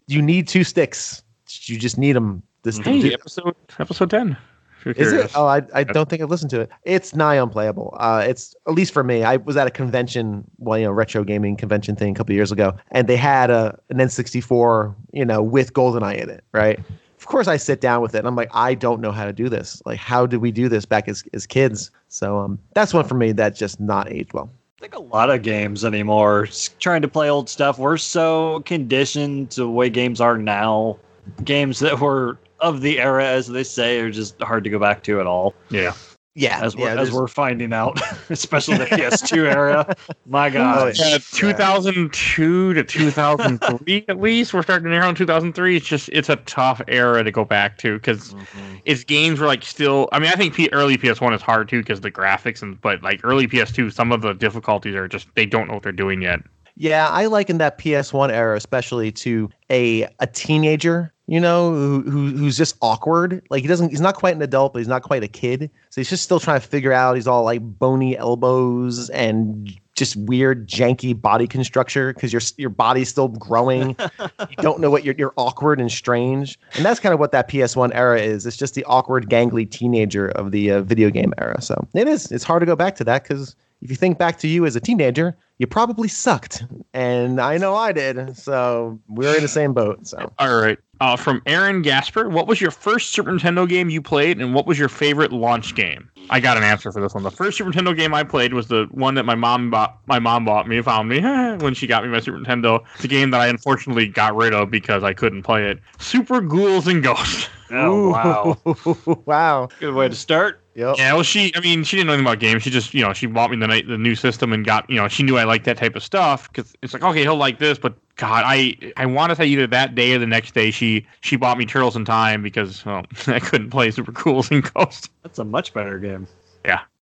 you need two sticks. You just need them. This mhm. hey, episode episode 10 is curious. it? Oh, I, I don't think I've listened to it. It's nigh unplayable. Uh, it's at least for me. I was at a convention, well, you know, retro gaming convention thing a couple years ago, and they had a an N64, you know, with GoldenEye in it, right? Of course, I sit down with it, and I'm like, I don't know how to do this. Like, how did we do this back as as kids? So, um, that's one for me that's just not aged well. I think a lot of games anymore, trying to play old stuff, we're so conditioned to the way games are now. Games that were of the era, as they say, are just hard to go back to at all. Yeah. Yeah, As we're, yeah, as we're finding out, especially the PS2 era. My God. yeah. Uh, 2002 to 2003 at least we're starting to narrow in 2003 it's just it's a tough era to go back to because Mhm. its games were like still i mean i think P- early ps1 is hard too because the graphics and but like early ps2 some of the difficulties are just they don't know what they're doing yet Yeah, I liken that PS1 era especially to a a teenager, you know, who, who who's just awkward. Like he doesn't he's not quite an adult, but he's not quite a kid. So he's just still trying to figure out he's all like bony elbows and just weird janky body construction because your your body's still growing. you don't know what you're you're awkward and strange. And that's kind of what that PS1 era is. It's just the awkward gangly teenager of the uh, video game era. So it is. It's hard to go back to that cuz if you think back to you as a teenager, you probably sucked, and I know I did. So we're in the same boat. So All right. Uh, from Aaron Gasper, what was your first Super Nintendo game you played, and what was your favorite launch game? I got an answer for this one. The first Super Nintendo game I played was the one that my mom bought. My mom bought me, found me when she got me my Super Nintendo. It's a game that I unfortunately got rid of because I couldn't play it. Super Ghouls and Ghosts. Oh wow, Ooh, wow. good way to start. Yep. Yeah, well, she, I mean, she didn't know anything about games. She just, you know, she bought me the night the new system and got, you know, she knew I liked that type of stuff because it's like, okay, he'll like this, but God, I, I want to say either that day or the next day she, she bought me Turtles in Time because well, I couldn't play Super Ghouls and Ghosts, That's a much better game.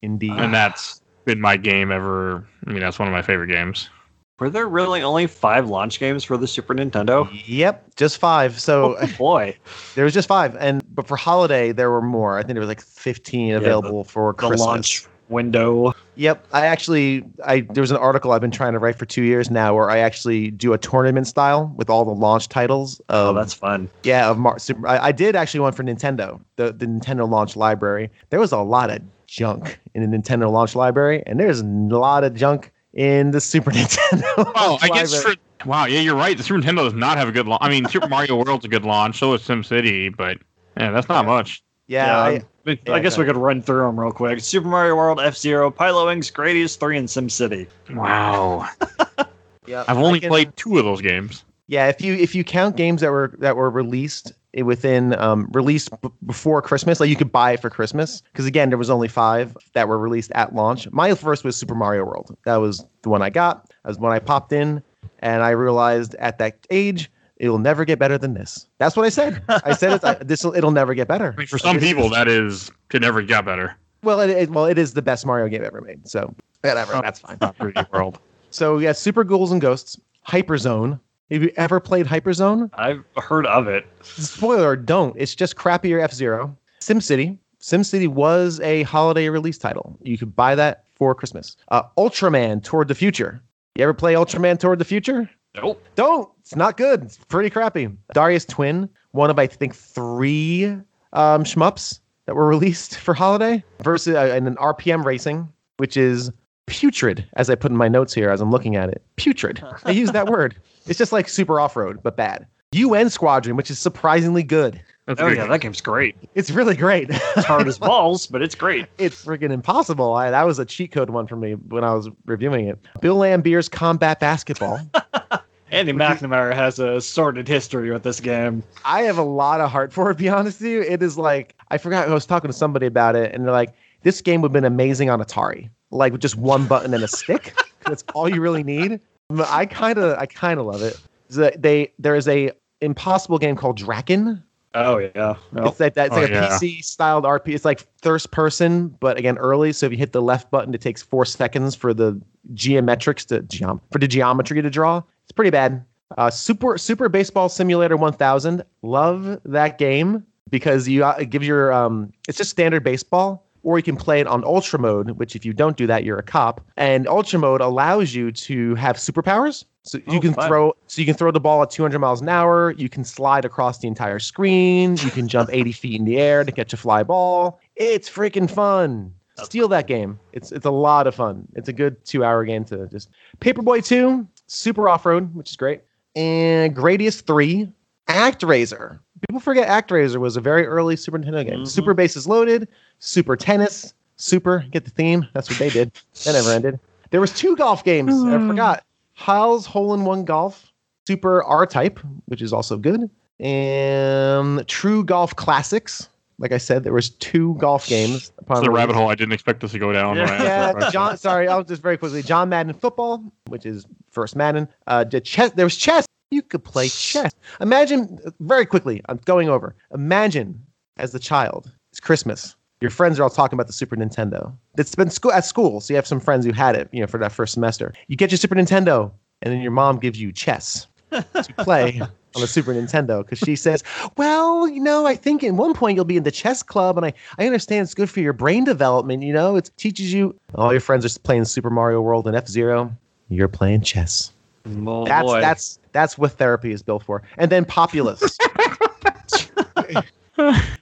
Indeed. and that's been my game ever. I mean, that's one of my favorite games. Were there really only five launch games for the Super Nintendo? Yep, just five. So Oh boy, there was just five, and but for holiday there were more. I think there was like fifteen available for the Christmas. launch window. Yep, I actually, I there was an article I've been trying to write for two years now, where I actually do a tournament style with all the launch titles. Oh, that's fun. yeah. Of Mar- Super, I, I did actually one for Nintendo, the the Nintendo launch library. There was a lot of junk in the Nintendo launch library, and there's a lot of junk in the Super Nintendo. Oh, I guess library. for wow, yeah, you're right. The Super Nintendo does not have a good launch. I mean, Super Mario World's a good launch, so is SimCity, but yeah, that's not much. Yeah, I, um, but yeah, I guess we could run through them real quick. Super Mario World, F Zero, Pilot Wings, Gradius 3, and SimCity. Wow, yeah, I've only can- played two of those games. Yeah, if you if you count games that were that were released within um released b- before Christmas, like you could buy it for Christmas, because again there was only five that were released at launch. My first was Super Mario World. That was the one I got. That was when I popped in, and I realized at that age it'll never get better than this. That's what I said. I said it. I, this will it'll never get better. I mean, for some people, that is could never get better. Well, it, it well it is the best Mario game ever made. So whatever, Oh. that's fine. World. So yeah, Super Ghouls and Ghosts, Hyperzone. Have you ever played Hyperzone? I've heard of it. spoiler don't it's just crappier f-zero simcity simcity was a holiday release title you could buy that for christmas uh, ultraman toward the future you ever play ultraman toward the future Nope. don't. It's not good. It's pretty crappy. Darius twin one of i think three um, shmups that were released for holiday versus uh, and an rpm racing which is putrid as i put in my notes here as i'm looking at it. Putrid. I use that word. It's just like super off-road but bad. Un squadron which is surprisingly good That's Oh good. yeah, that game's great. it's really great. It's hard as balls, but it's great. it's freaking impossible. I, that was a cheat code one for me when I was reviewing it. Bill Laimbeer's Combat Basketball. Andy McNamara has a sordid history with this game. I have a lot of heart for it, to be honest with you. It is like, I forgot, I was talking to somebody about it, and they're like, this game would have been amazing on Atari. Like with just one button and a stick. That's all you really need. I kind of, I kind of love it. They, there is a impossible game called Drakkhen. Oh yeah. It's like that. It's Oh, like a yeah. PC styled RP. It's like first person, but again early. So if you hit the left button, it takes four seconds for the geometrics to geom- for the geometry to draw. It's pretty bad. Uh, Super Super Baseball Simulator 1000. Love that game because you uh, it gives your um. It's just standard baseball. Or you can play it on Ultra Mode, which if you don't do that, you're a cop. And Ultra Mode allows you to have superpowers. So you Oh, can fun. throw so you can throw the ball at 200 miles an hour. You can slide across the entire screen. You can jump 80 feet in the air to catch a fly ball. It's freaking fun. Steal that game. It's it's a lot of fun. It's a good two hour game to just Paperboy 2, Super Off Road, which is great, and Gradius 3, ActRaiser. People forget ActRaiser was a very early Super Nintendo game. Mhm. Super Bases Loaded, Super Tennis, Super. Get the theme. That's what they did. That never ended. There was two golf games. I forgot. HAL's Hole in One Golf, Super R Type, which is also good, and True Golf Classics. Like I said, there was two golf games. Upon It's the rabbit hole I didn't expect this to go down. I Yeah. John. Sorry, I'll just very quickly. John Madden football, which is first Madden. Uh, the chess. There was chess. You could play chess. Imagine very quickly. I'm going over. Imagine as the child. It's Christmas. Your friends are all talking about the Super Nintendo. It's been school at school, so you have some friends who had it, you know, for that first semester. You get your Super Nintendo, and then your mom gives you chess to play on the Super Nintendo because she says, "Well, you know, I think at one point you'll be in the chess club, and I I understand it's good for your brain development. You know, it teaches you. All your friends are playing Super Mario World and F Zero. You're playing chess. Oh, That's boy. that's that's what therapy is built for. And then Populous.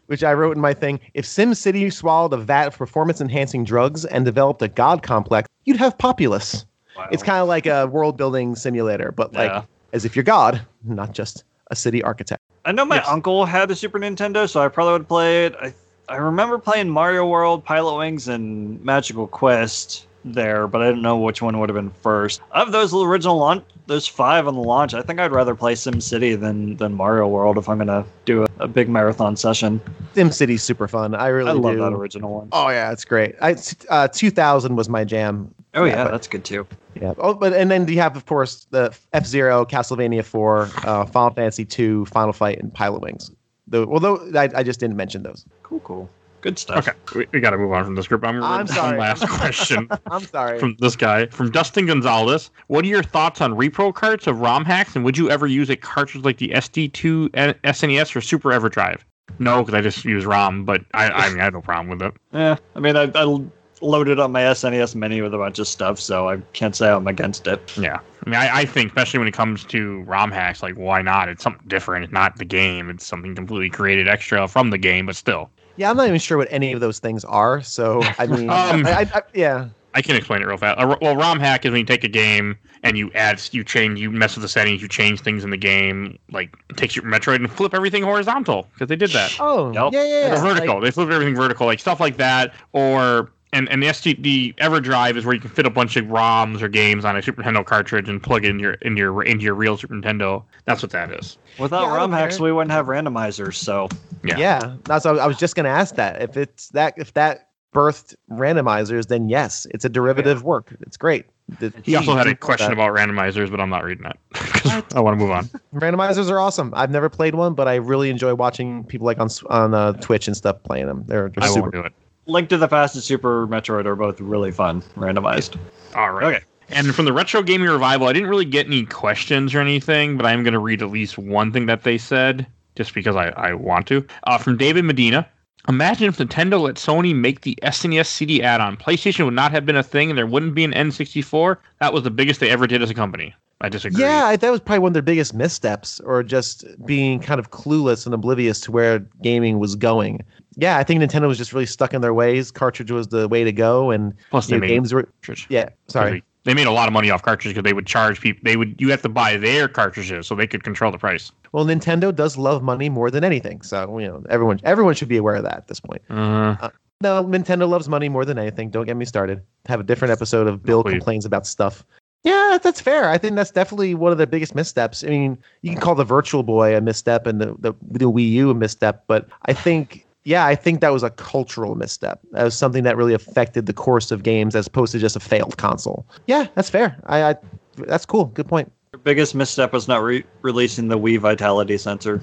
which I wrote in my thing. If SimCity swallowed a vat of performance-enhancing drugs and developed a god complex, you'd have Populous. It's kind of like a world-building simulator, but like Yeah. as if you're God, not just a city architect. I know my Yes. uncle had a Super Nintendo, so I probably would play it. I I remember playing Mario World, Pilot Wings, and Magical Quest there, but I didn't know which one would have been first. Of those original launch, those five on the launch, I think I'd rather play SimCity than than Mario World if I'm gonna do a, a big marathon session. SimCity's super fun. I really I love do. that original one. Oh yeah, it's great. I uh, 2000 was my jam. Oh yeah, but- that's good too. Yeah. Oh, but and then you have of course the F Zero, Castlevania 4, uh, Final Fantasy 2, Final Fight, and Pilot Wings. Though, although I, I just didn't mention those. Cool, cool, good stuff. Okay, we, we got to move on from this group. I'm, I'm one sorry. last question I'm sorry. from this guy from Dustin Gonzalez. What are your thoughts on repro carts of ROM hacks, and would you ever use a cartridge like the SD2 uh, SNES or Super EverDrive? No, because I just use ROM, but I, I mean I have no problem with it. Yeah, I mean, I, I loaded up my SNES Mini with a bunch of stuff, so I can't say I'm against it. Yeah, I mean, I, I think especially when it comes to ROM hacks, like why not? It's something different. It's not the game. It's something completely created extra from the game, but still, yeah, I'm not even sure what any of those things are. So I mean, Um, I, I, I, yeah. I can explain it real fast. Uh, well, ROM hack is when you take a game and you add, you change, you mess with the settings, you change things in the game, like takes your Metroid and flip everything horizontal because they did that. Oh, Yep. yeah, yeah. Or yeah. vertical. Like, they flip everything vertical, like stuff like that. Or and and the SD the EverDrive is where you can fit a bunch of ROMs or games on a Super Nintendo cartridge and plug it in your in your into your real Super Nintendo. That's what that is. Without Yeah, ROM hacks, we wouldn't have randomizers. So Yeah. yeah. That's what I was just gonna ask that. If it's that, if that birthed randomizers, then yes, it's a derivative work. It's great. The- He also had a that- question about randomizers, but I'm not reading that because I want to move on. randomizers are awesome. I've never played one, but I really enjoy watching people like on on uh, Twitch and stuff playing them. They're, they're I super. won't do it. Link to the Past and Super Metroid are both really fun, randomized. All right. Okay. And from the Retro Gaming Revival, I didn't really get any questions or anything, but I'm going to read at least one thing that they said, just because I, I want to. Uh, from David Medina. Imagine if Nintendo let Sony make the SNES CD add-on. PlayStation would not have been a thing, and there wouldn't be an N64. That was the biggest they ever did as a company. I disagree. Yeah, I, that was probably one of their biggest missteps, or just being kind of clueless and oblivious to where gaming was going. Yeah, I think Nintendo was just really stuck in their ways. Cartridge was the way to go, and Plus, they know, made games were. cartridge. Yeah, sorry. They made a lot of money off cartridges because they would charge people. They would you have to buy their cartridges so they could control the price. Well, Nintendo does love money more than anything, so you know everyone everyone should be aware of that at this point. Uh, No, Nintendo loves money more than anything. Don't get me started. Have a different episode of Bill Please. complains about stuff. Yeah, that's fair. I think that's definitely one of the biggest missteps. I mean, you can call the Virtual Boy a misstep and the, the, the Wii U a misstep, but I think, yeah, I think that was a cultural misstep. That was something that really affected the course of games as opposed to just a failed console. Yeah, that's fair. I, I that's cool. Good point. Your biggest misstep was not re- releasing the Wii Vitality sensor.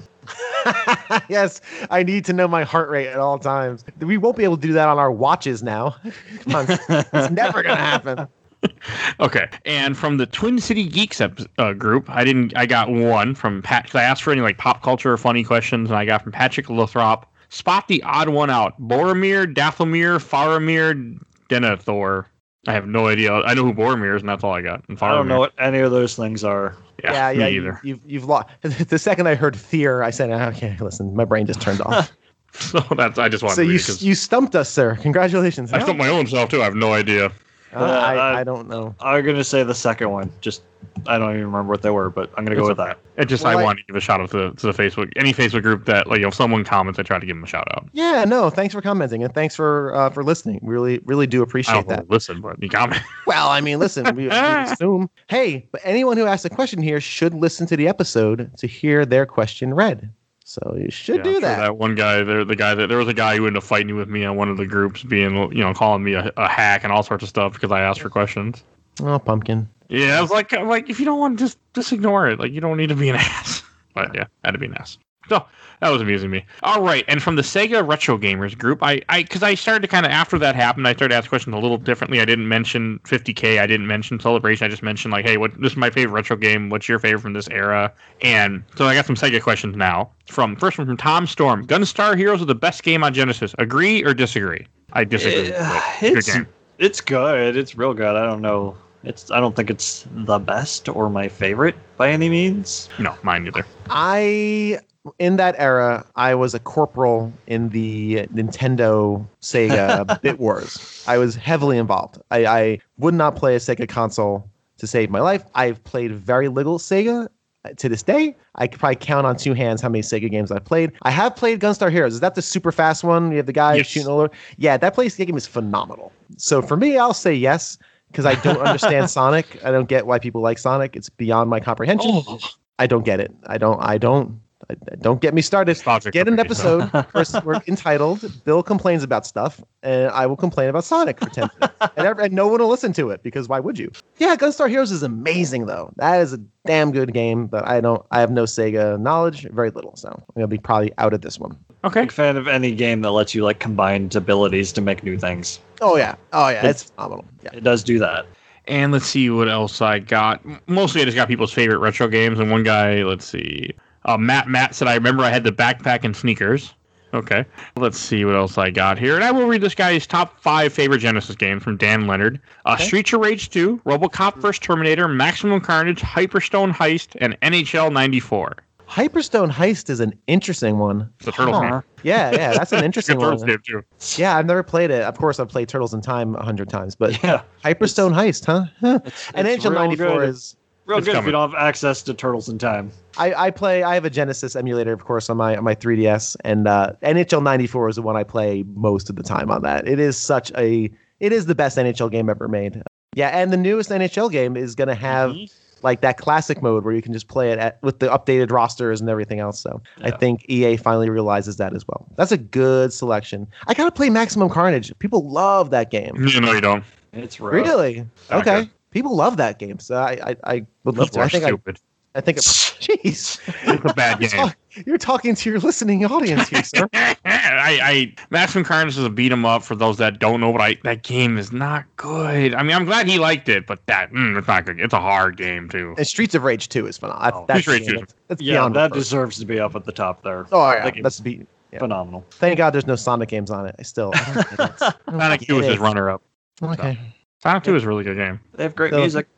yes, I need to know my heart rate at all times. We won't be able to do that on our watches now. Come on, it's never gonna happen. Okay, and from the Twin City Geeks uh, group, I didn't. I got one from Pat. 'cause I asked for any like pop culture or funny questions, and I got from Patrick Lothrop. Spot the odd one out: Boromir, Dathomir, Faramir, Denethor. I have no idea. I know who Boromir is, and that's all I got. And I don't know what any of those things are. Yeah, yeah, me yeah. You, either. you've you've lost. The second I heard Fear, I said, "Okay, listen, my brain just turned off." So that's. I just wanted so to read you you stumped us, sir. Congratulations. I stumped my own self too. I have no idea. Uh, I, I don't know. I'm gonna say the second one. Just I don't even remember what they were, but I'm gonna go It's with that. It just Well, I I- want to give a shout out to, to the Facebook any Facebook group that like if someone comments, I try to give them a shout out. Yeah, no. Thanks for commenting and thanks for uh, for listening. Really, really do I appreciate don't that. listen, but you comment. Well, I mean, listen, we, we assume. Hey, but anyone who asks a question here should listen to the episode to hear their question read. So you should Yeah, do sure that. That one guy there, the guy that there was a guy who ended up fighting with me on one of the groups, being you know calling me a, a hack and all sorts of stuff because I asked for questions. Oh, pumpkin. Yeah, I was like, I'm like if you don't want, to just just ignore it. Like you don't need to be an ass. But yeah, had to be an ass. So that was amusing me. All right, and from the Sega Retro Gamers group, I I because I started to kind of after that happened, I started to ask questions a little differently. I didn't mention 50k. I didn't mention Celebration. I just mentioned like, hey, what this is my favorite retro game. What's your favorite from this era? And so I got some Sega questions now. From first one from Tom Storm. Gunstar Heroes is the best game on Genesis. Agree or disagree? I disagree. Uh, but good it's it's good. It's real good. I don't know. It's I don't think it's the best or my favorite by any means. No, mine either. I in that era, I was a corporal in the Nintendo Sega Bit Wars. I was heavily involved. I, I would not play a Sega console to save my life. I've played very little Sega uh, to this day. I could probably count on two hands how many Sega games I've played. I have played Gunstar Heroes. Is that the super fast one? You have the guy Yes. shooting all over. Yeah, that place game is phenomenal. So for me, I'll say yes because I don't understand Sonic. I don't get why people like Sonic. It's beyond my comprehension. Oh, I don't get it. I don't. I don't. I, don't get me started. nostalgic Get an for me, so. episode first we're entitled "Bill complains about stuff," and I will complain about Sonic for ten minutes, and, every, and no one will listen to it because why would you? Yeah, Gunstar Heroes is amazing though. That is a damn good game, but I don't. I have no Sega knowledge, very little, so I'm gonna be probably out of this one. Okay. Big fan of any game that lets you like combine abilities to make new things. Oh yeah, oh yeah, it's phenomenal. Yeah, It does do that. And let's see what else I got. Mostly I just got people's favorite retro games. And one guy, let's see. Uh, Matt Matt said, I remember I had the backpack and sneakers. Okay. Let's see what else I got here. And I will read this guy's top five favorite Genesis games from Dan Leonard. Uh, Okay. Streets of Rage 2, Robocop vs. Terminator, Maximum Carnage, Hyperstone Heist, and NHL 94. Hyperstone Heist is an interesting one. It's a Turtles game. Huh. Yeah, yeah, that's an Good interesting Turtles one. game, too. Yeah, I've never played it. Of course, I've played Turtles in Time a hundred times, but Yeah. Hyperstone Heist, huh? Huh. It's, And it's NHL '94 good. is real It's good if you don't have access to Turtles in Time. I, I play. I have a Genesis emulator, of course, on my on my 3DS, and uh, NHL '94 is the one I play most of the time on that. It is such a. It is the best NHL game ever made. Yeah, and the newest NHL game is going to have Mhm. like that classic mode where you can just play it at, with the updated rosters and everything else. So I think EA finally realizes that as well. That's a good selection. I gotta play Maximum Carnage. People love that game. You know you don't. It's rough. Really? Not Okay. Good. People love that game. So I I, I would love People to. I think I, stupid. I think. Jeez. It's a bad game. talk- you're talking to your listening audience here, sir. I, I Maximum Carnage is a beat 'em up for those that don't know, but I that game is not good. I mean, I'm glad he liked it, but that mm, it's not good. It's a hard game too. And Streets of Rage 2 is phenomenal. Oh, That's, Streets of Rage yeah, 2 that's, that's Yeah, that reproach. deserves to be up at the top there. Oh yeah, that that's be. yeah. Phenomenal. Thank God there's no Sonic games on it. I still. I don't it. I don't Sonic 2 is his runner up. Okay. Sonic 2 is a really good game. They have great So- music.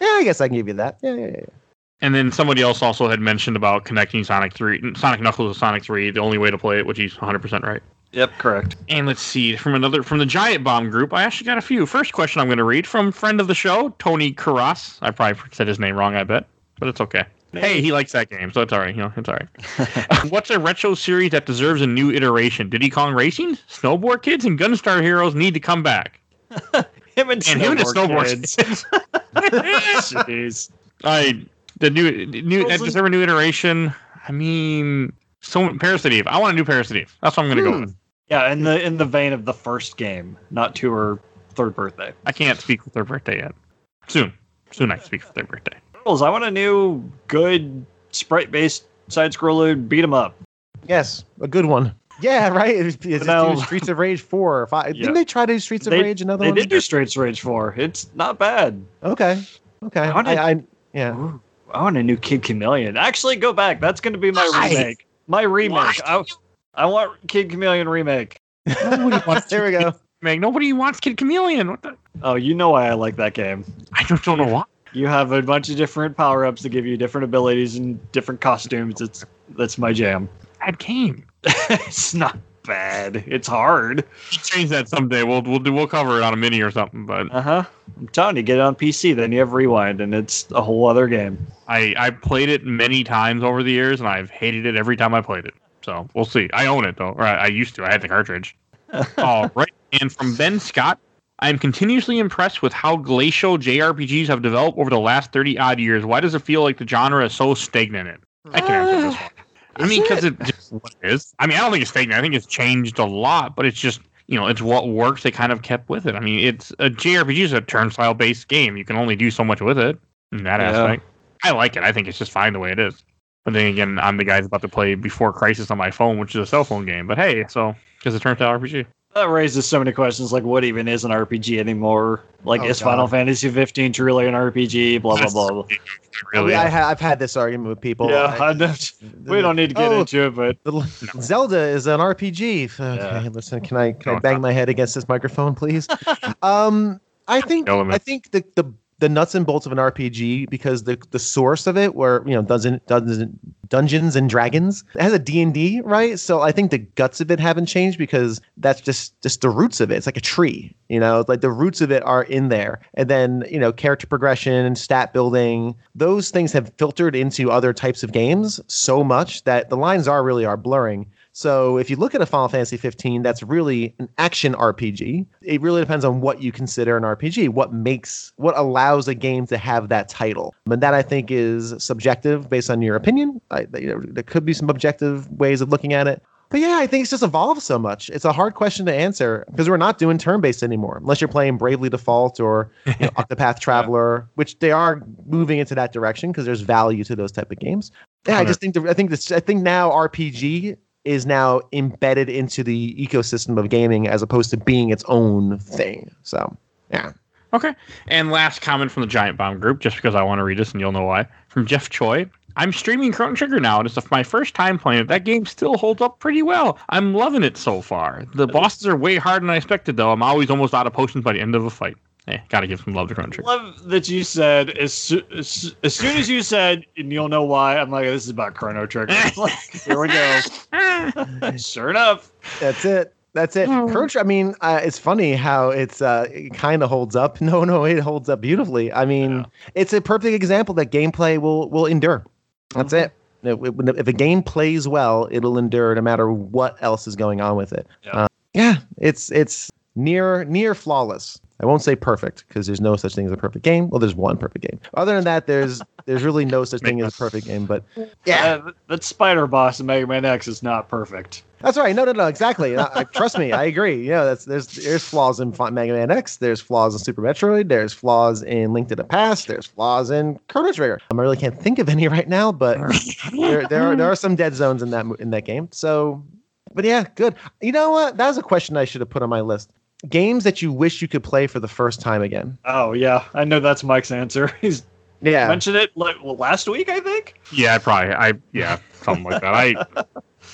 Yeah, I guess I can give you that. Yeah, yeah, yeah. yeah. And then somebody else also had mentioned about connecting Sonic 3, Sonic Knuckles to Sonic 3, the only way to play it, which he's 100% right. Yep, correct. And let's see, from another from the Giant Bomb group, I actually got a few. First question I'm going to read from friend of the show, Tony Carras. I probably said his name wrong, I bet, but it's okay. Hey, he likes that game, so it's all right. You know, it's all right. What's a retro series that deserves a new iteration? Diddy Kong Racing, Snowboard Kids, and Gunstar Heroes need to come back. Him and And him and the Snowboard Snowboard Kids. Kids. Jeez. I the new new that Frozen. deserve a new iteration. I mean, so Parasite Eve. I want a new Parasite Eve. That's what I'm going to go Hmm. with. Yeah, in the in the vein of the first game, not to her third birthday. I can't speak for their birthday yet. Soon, soon I can speak for their birthday. Turtles, I want a new good sprite based side scroller beat 'em up. Yes, a good one. Yeah, right. It's, it's just now- do Streets of Rage four or five. Yeah. Didn't they try to do Streets of They- Rage another They one? did do Streets Rage 4. It's not bad. Okay. Okay. I wanna- I, I, yeah. Ooh, I want a new Kid Chameleon. Actually, go back. That's going to be my Why? remake. My remake. I, I want Kid Chameleon remake. Nobody wants there we go. Meg. Nobody wants Kid Chameleon. What the? Oh, you know why I like that game. I just don't know why. You have a bunch of different power ups that give you different abilities and different costumes. It's that's my jam. Bad game. it's not bad. It's hard. We'll change that someday. We'll we'll do we'll cover it on a mini or something. But Uh huh. I'm telling you, get it on PC, then you have Rewind, and it's a whole other game. I I played it many times over the years, and I've hated it every time I played it. So we'll see. I own it though, or I, I used to. I had the cartridge. All right. And from Ben Scott, I am continuously impressed with how glacial JRPGs have developed over the last 30 odd years. Why does it feel like the genre is so stagnant? I can answer this one. I mean, because it? it just what it is. I mean, I don't think it's stagnant. I think it's changed a lot, but it's just, you know, it's what works. They kind of kept with it. I mean, it's a JRPG is a turnstile based game. You can only do so much with it in that Yeah. aspect. I like it. I think it's just fine the way it is. But then again, I'm the guy that's about to play Before Crisis on my phone, which is a cell phone game. But hey, so because it's a turnstile RPG. That raises so many questions, like what even is an RPG anymore? Like, Oh, is God. Final Fantasy 15 truly an RPG? Blah blah blah. blah. Really, I, ha- I've had this argument with people. Yeah, I- I don't- we don't need to get Oh, into it, but the- Zelda is an RPG. Okay, Yeah. listen, can I can I bang no. my head against this microphone, please? um, I think I think the the the nuts and bolts of an RPG because the the source of it were you know Dungeon, Dungeons Dungeons and Dragons. It has a D and D right? So I think the guts of it haven't changed because that's just just the roots of it. It's like a tree you know? Like the roots of it are in there. And then you know character progression and stat building those things have filtered into other types of games so much that the lines are really are blurring so if you look at a Final Fantasy 15, that's really an action RPG. It really depends on what you consider an RPG, what makes what allows a game to have that title. And that I think is subjective based on your opinion. I, you know, there could be some objective ways of looking at it. But yeah, I think it's just evolved so much. It's a hard question to answer because we're not doing turn-based anymore, unless you're playing Bravely Default or you know, Octopath Traveler, which they are moving into that direction because there's value to those type of games. Yeah, I just think the, I think this I think now RPG is now embedded into the ecosystem of gaming as opposed to being its own thing. So, yeah. Okay. And last comment from the Giant Bomb group, just because I want to read this and you'll know why. From Jeff Choi. I'm streaming Chrono Trigger now, and it's my first time playing it. That game still holds up pretty well. I'm loving it so far. The bosses are way harder than I expected, though. I'm always almost out of potions by the end of a fight. Hey, gotta give some love to Chrono Trigger. love that you said as, soo- as, as soon as you said and you'll know why i'm like this is about chrono trigger like, here we go sure enough That's it. That's it. Oh. Chrono I mean, uh, it's funny how it's uh, it kind of holds up. No, no, it holds up beautifully. I mean, Yeah. it's a perfect example that gameplay will will endure. That's it. If, if a game plays well, it'll endure no matter what else is going on with it. Yeah. Uh, yeah, it's it's near near flawless. I won't say perfect because there's no such thing as a perfect game. Well, there's one perfect game. Other than that, there's there's really no such thing as a perfect game. But yeah, Uh, that spider boss in mega man x is not perfect that's right. No, no, no, exactly. I, I- trust me, I agree. You know, that's there's there's flaws in Mega Man X. There's flaws in Super Metroid. There's flaws in Link to the Past. There's flaws in Chrono Trigger. I really can't think of any right now, but there there are, there are some dead zones in that in that game. So, but yeah, good. You know what? That was a question I should have put on my list. Games that you wish you could play for the first time again. oh yeah i know that's mike's answer he's Yeah, mentioned it like well, last week i think Yeah, probably. I yeah, something like that. I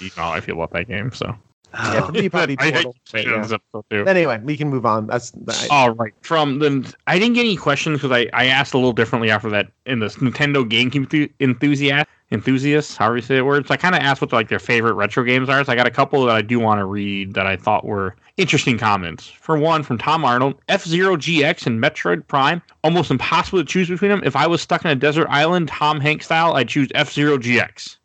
you know I feel about that game. So yeah, for me, probably I hate Portal. saying Yeah. too. Anyway, we can move on. That's I, All right. From the, I didn't get any questions because I, I asked a little differently after that in this Nintendo GameCube enthusiast enthusiasts, however you say the word. So I kind of asked what like their favorite retro games are. So I got a couple that I do want to read that I thought were interesting comments. For one, from Tom Arnold, F Zero GX and Metroid Prime, almost impossible to choose between them. If I was stuck in a desert island, Tom Hanks style, I'd choose F Zero GX.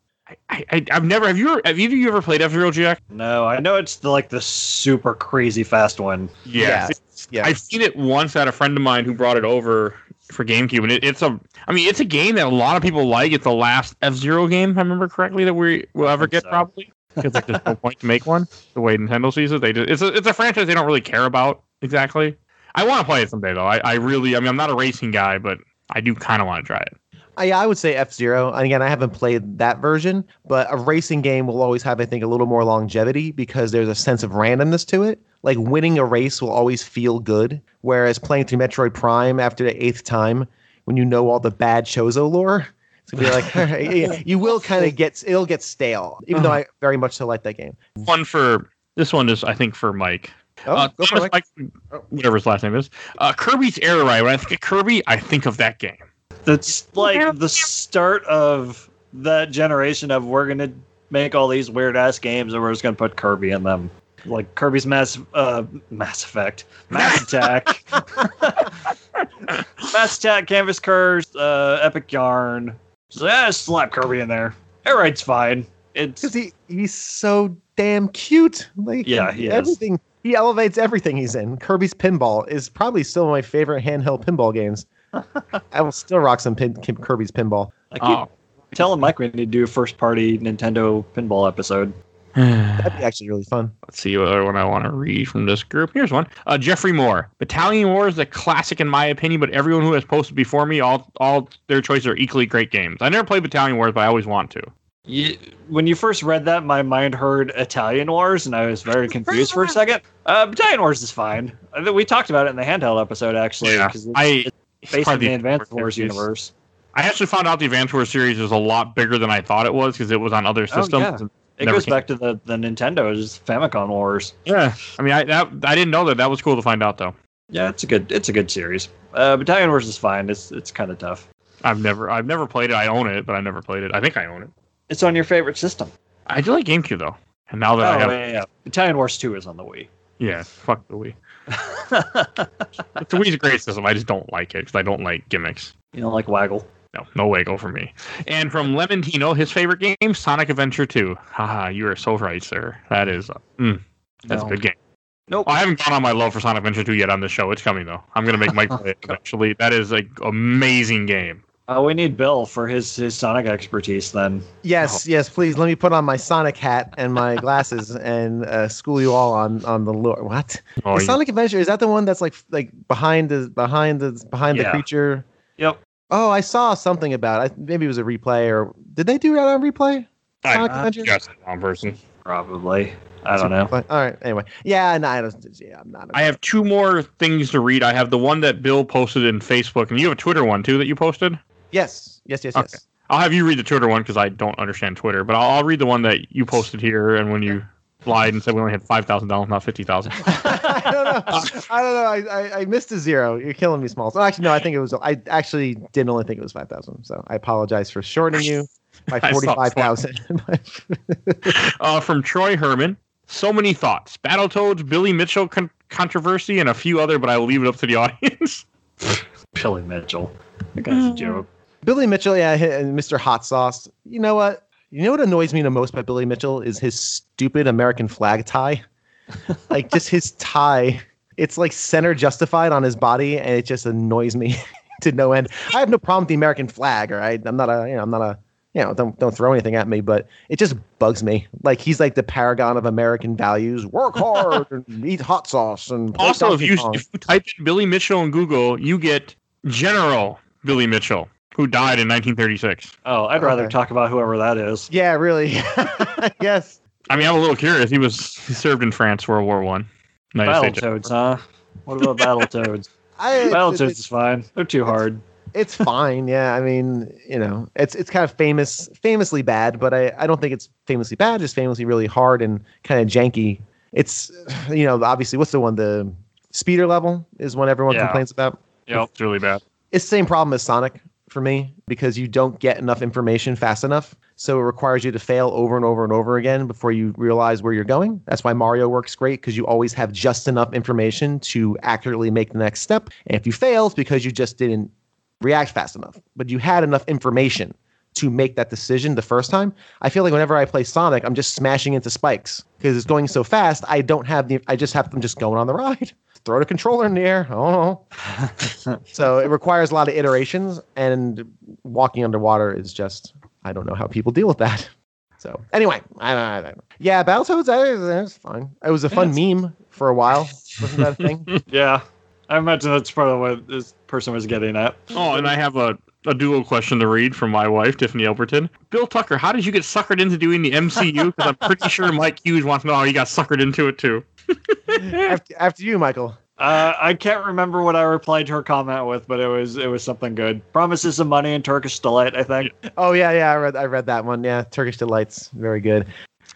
I, I, I've never. Have you? Ever, have either of you ever played F Zero GX? no i know it's the like the super crazy fast one yeah, yeah. I've seen it once at a friend of mine who brought it over for GameCube, and it, it's a. I mean, it's a game that a lot of people like. It's the last F Zero game, if I remember correctly, that we will ever get so. probably. Because like, there's no point to make one. The way Nintendo sees it, they just it's a it's a franchise they don't really care about exactly. I want to play it someday though. I, I really. I mean, I'm not a racing guy, but I do kind of want to try it. I, I would say F Zero. And again, I haven't played that version, but a racing game will always have, I think, a little more longevity because there's a sense of randomness to it. Like winning a race will always feel good, whereas playing through Metroid Prime after the eighth time, when you know all the bad Chozo lore, it's gonna be like all right, yeah, you will kind of get it'll get stale. Even though I very much so like that game. One for this one is I think for Mike. Oh, uh, go for Thomas. Mike. Mike- whatever his last name is. Uh, Kirby's Air Ride. When I think of Kirby, I think of that game. That's like the start of that generation of we're gonna make all these weird ass games and we're just gonna put kirby in them like kirby's mass uh mass effect mass attack mass attack canvas curse uh epic yarn so yeah slap kirby in there Airride's fine it's because he he's so damn cute. Like Yeah, he is. everything he elevates everything he's in. Kirby's Pinball is probably still my favorite handheld pinball games. I will still rock some pin, Kim- Kirby's Pinball. I keep Oh. telling mike we need to do a first party nintendo pinball episode That'd be actually really fun. Let's see what other one I want to read from this group. Here's one. Uh, Jeffrey Moore. Battalion War is a classic in my opinion, but everyone who has posted before me, all all their choices are equally great games. I never played Battalion Wars, but I always want to. You, when you first read that, my mind heard Italian Wars, and I was very confused for a second. Uh, Battalion Wars is fine. We talked about it in the handheld episode, actually, Yeah, it's I based in probably the Advanced Wars series. universe. I actually found out the Advance Wars series is a lot bigger than I thought it was because it was on other Oh, systems. yeah. and It goes came- back to the, the Nintendo, it's Famicom Wars. Yeah, I mean, I that, I didn't know that. That was cool to find out though. Yeah, it's a good it's a good series. Uh, Battalion Wars is fine. It's it's kind of tough. I've never I've never played it. I own it, but I never played it. I think I own it. It's on your favorite system. I do like GameCube though. And now that I oh have yeah, yeah, yeah. Battalion Wars Two is on the Wii. yeah, fuck the Wii. Wii's a great system. I just don't like it because I don't like gimmicks. you don't like Waggle. No, no wiggle for me. And from Lemontino, his favorite game, Sonic Adventure 2. Haha, you are so right, sir. That is, uh, mm, that's No. a good game. Nope. Oh, I haven't gone on my love for Sonic Adventure 2 yet on the show. It's coming though. I'm gonna make Mike play it eventually. That is an amazing game. Uh, we need Bill for his his Sonic expertise. Then Yes, yes, please let me put on my Sonic hat and my glasses and uh, school you all on on the lore. What? Oh, The you- Sonic Adventure is that the one that's like like behind the behind the behind the creature? Yep. Oh, I saw something about it. I- Maybe it was a replay or did they do that on replay? Sonic uh, Adventure. guess the wrong person. probably. I don't know. All right. Anyway, yeah, no, I don't. Yeah, I'm not. I have two more things to read. I have the one that Bill posted in Facebook, and you have a Twitter one too that you posted. Yes, yes, yes, Okay. yes. I'll have you read the Twitter one because I don't understand Twitter, but I'll, I'll read the one that you posted here. And when you lied and said we only had five thousand dollars, not fifty thousand. I don't know. I don't know. I, I, I missed a zero. You're killing me, Smalls. Oh, actually, no. I think it was. I actually didn't only think it was five thousand. So I apologize for shortening you by forty-five thousand. uh, from Troy Herman. So many thoughts. Battletoads, Billy Mitchell con- controversy, and a few other, but I will leave it up to the audience. Billy Mitchell. That guy's a joke. Billy Mitchell, yeah, and Mr. Hot Sauce. You know what? You know what annoys me the most about Billy Mitchell is his stupid American flag tie. like just his tie. It's like center justified on his body, and it just annoys me to no end. I have no problem with the American flag, all right? I'm not a, you know, I'm not a, you know, don't don't throw anything at me, but it just bugs me. Like he's like the paragon of American values. Work hard and eat hot sauce and also, if you, if you type in Billy Mitchell in Google, you get General Billy Mitchell, who died in 1936. Oh, I'd rather Okay. talk about whoever that is. yeah, really. yes. I mean, I'm a little curious. He was he served in France, World War One. United States. Battletoads, huh? What about Battletoads? I, Battletoads is fine. They're too hard. it's fine. Yeah, I mean, you know, it's it's kind of famous, famously bad, but I, I don't think it's famously bad. Just famously really hard and kind of janky. It's you know, obviously, what's the one? The speeder level is one everyone Yeah. complains about. Yeah, It's really bad. It's the same problem as Sonic for me because you don't get enough information fast enough. So it requires you to fail over and over and over again before you realize where you're going. That's why Mario works great because you always have just enough information to accurately make the next step. And if you fail, it's because you just didn't react fast enough. But you had enough information to make that decision the first time. I feel like whenever I play Sonic, I'm just smashing into spikes because it's going so fast. I don't have the. I just have them just going on the ride. Throw the controller in the air. Oh. so it requires a lot of iterations, and walking underwater is just. I don't know how people deal with that. So anyway, I don't, I don't know. Yeah, Battletoads. That was fine. It was a fun meme for a while. Wasn't that a thing? Yeah. I imagine that's part of what this person was getting at. Oh, and I have a, a dual question to read from my wife, Tiffany Elberton. Bill Tucker, how did you get suckered into doing the MCU? Because I'm pretty sure Mike Hughes wants to know how you got suckered into it too. after, after you, Michael. Uh, I can't remember what I replied to her comment with, but it was it was something good. Promises some money and Turkish delight. I think. Oh yeah, yeah. I read I read that one. Yeah, Turkish delights, very good.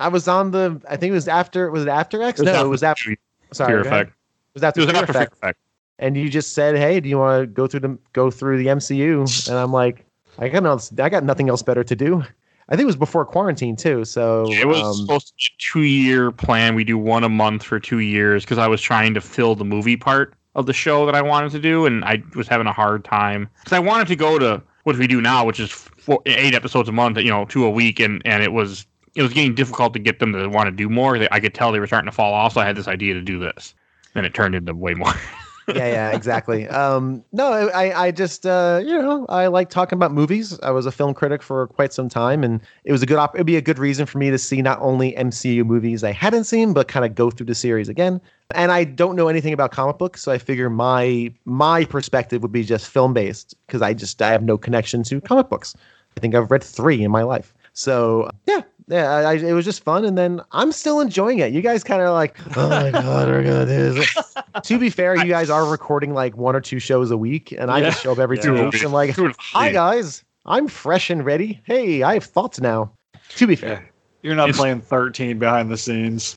I was on the. I think it was after. Was it after X? no, it was after. Fear Sorry, go ahead. Effect. It was after, It was Fear after Fear Effect. Effect. And you just said, "Hey, do you want to go through the go through the MCU?" And I'm like, "I got no, I got nothing else better to do." I think it was before quarantine too. So It was um, supposed to be a two year plan. We do one a month for two years because I was trying to fill the movie part of the show that I wanted to do, and I was having a hard time because I wanted to go to what we do now, which is four, eight episodes a month, you know, two a week, and and it was it was getting difficult to get them to want to do more. I could tell they were starting to fall off, so I had this idea to do this, and it turned into way more. yeah, yeah, exactly. Um, no, I, I just, uh, you know, I like talking about movies. I was a film critic for quite some time, and it was a good, op- it'd be a good reason for me to see not only MCU movies I hadn't seen, but kind of go through the series again. And I don't know anything about comic books, so I figure my my perspective would be just film based because I just I have no connection to comic books. I think I've read three in my life. So yeah, yeah, I, I, it was just fun, and then I'm still enjoying it. You guys kind of like, oh my god, we're gonna do this. to be fair, you guys are recording like one or two shows a week, and I Yeah. just show up every two Yeah. weeks. I'm like, hi guys, I'm fresh and ready. Hey, I have thoughts now. To be fair, You're not It's- playing 13 behind the scenes.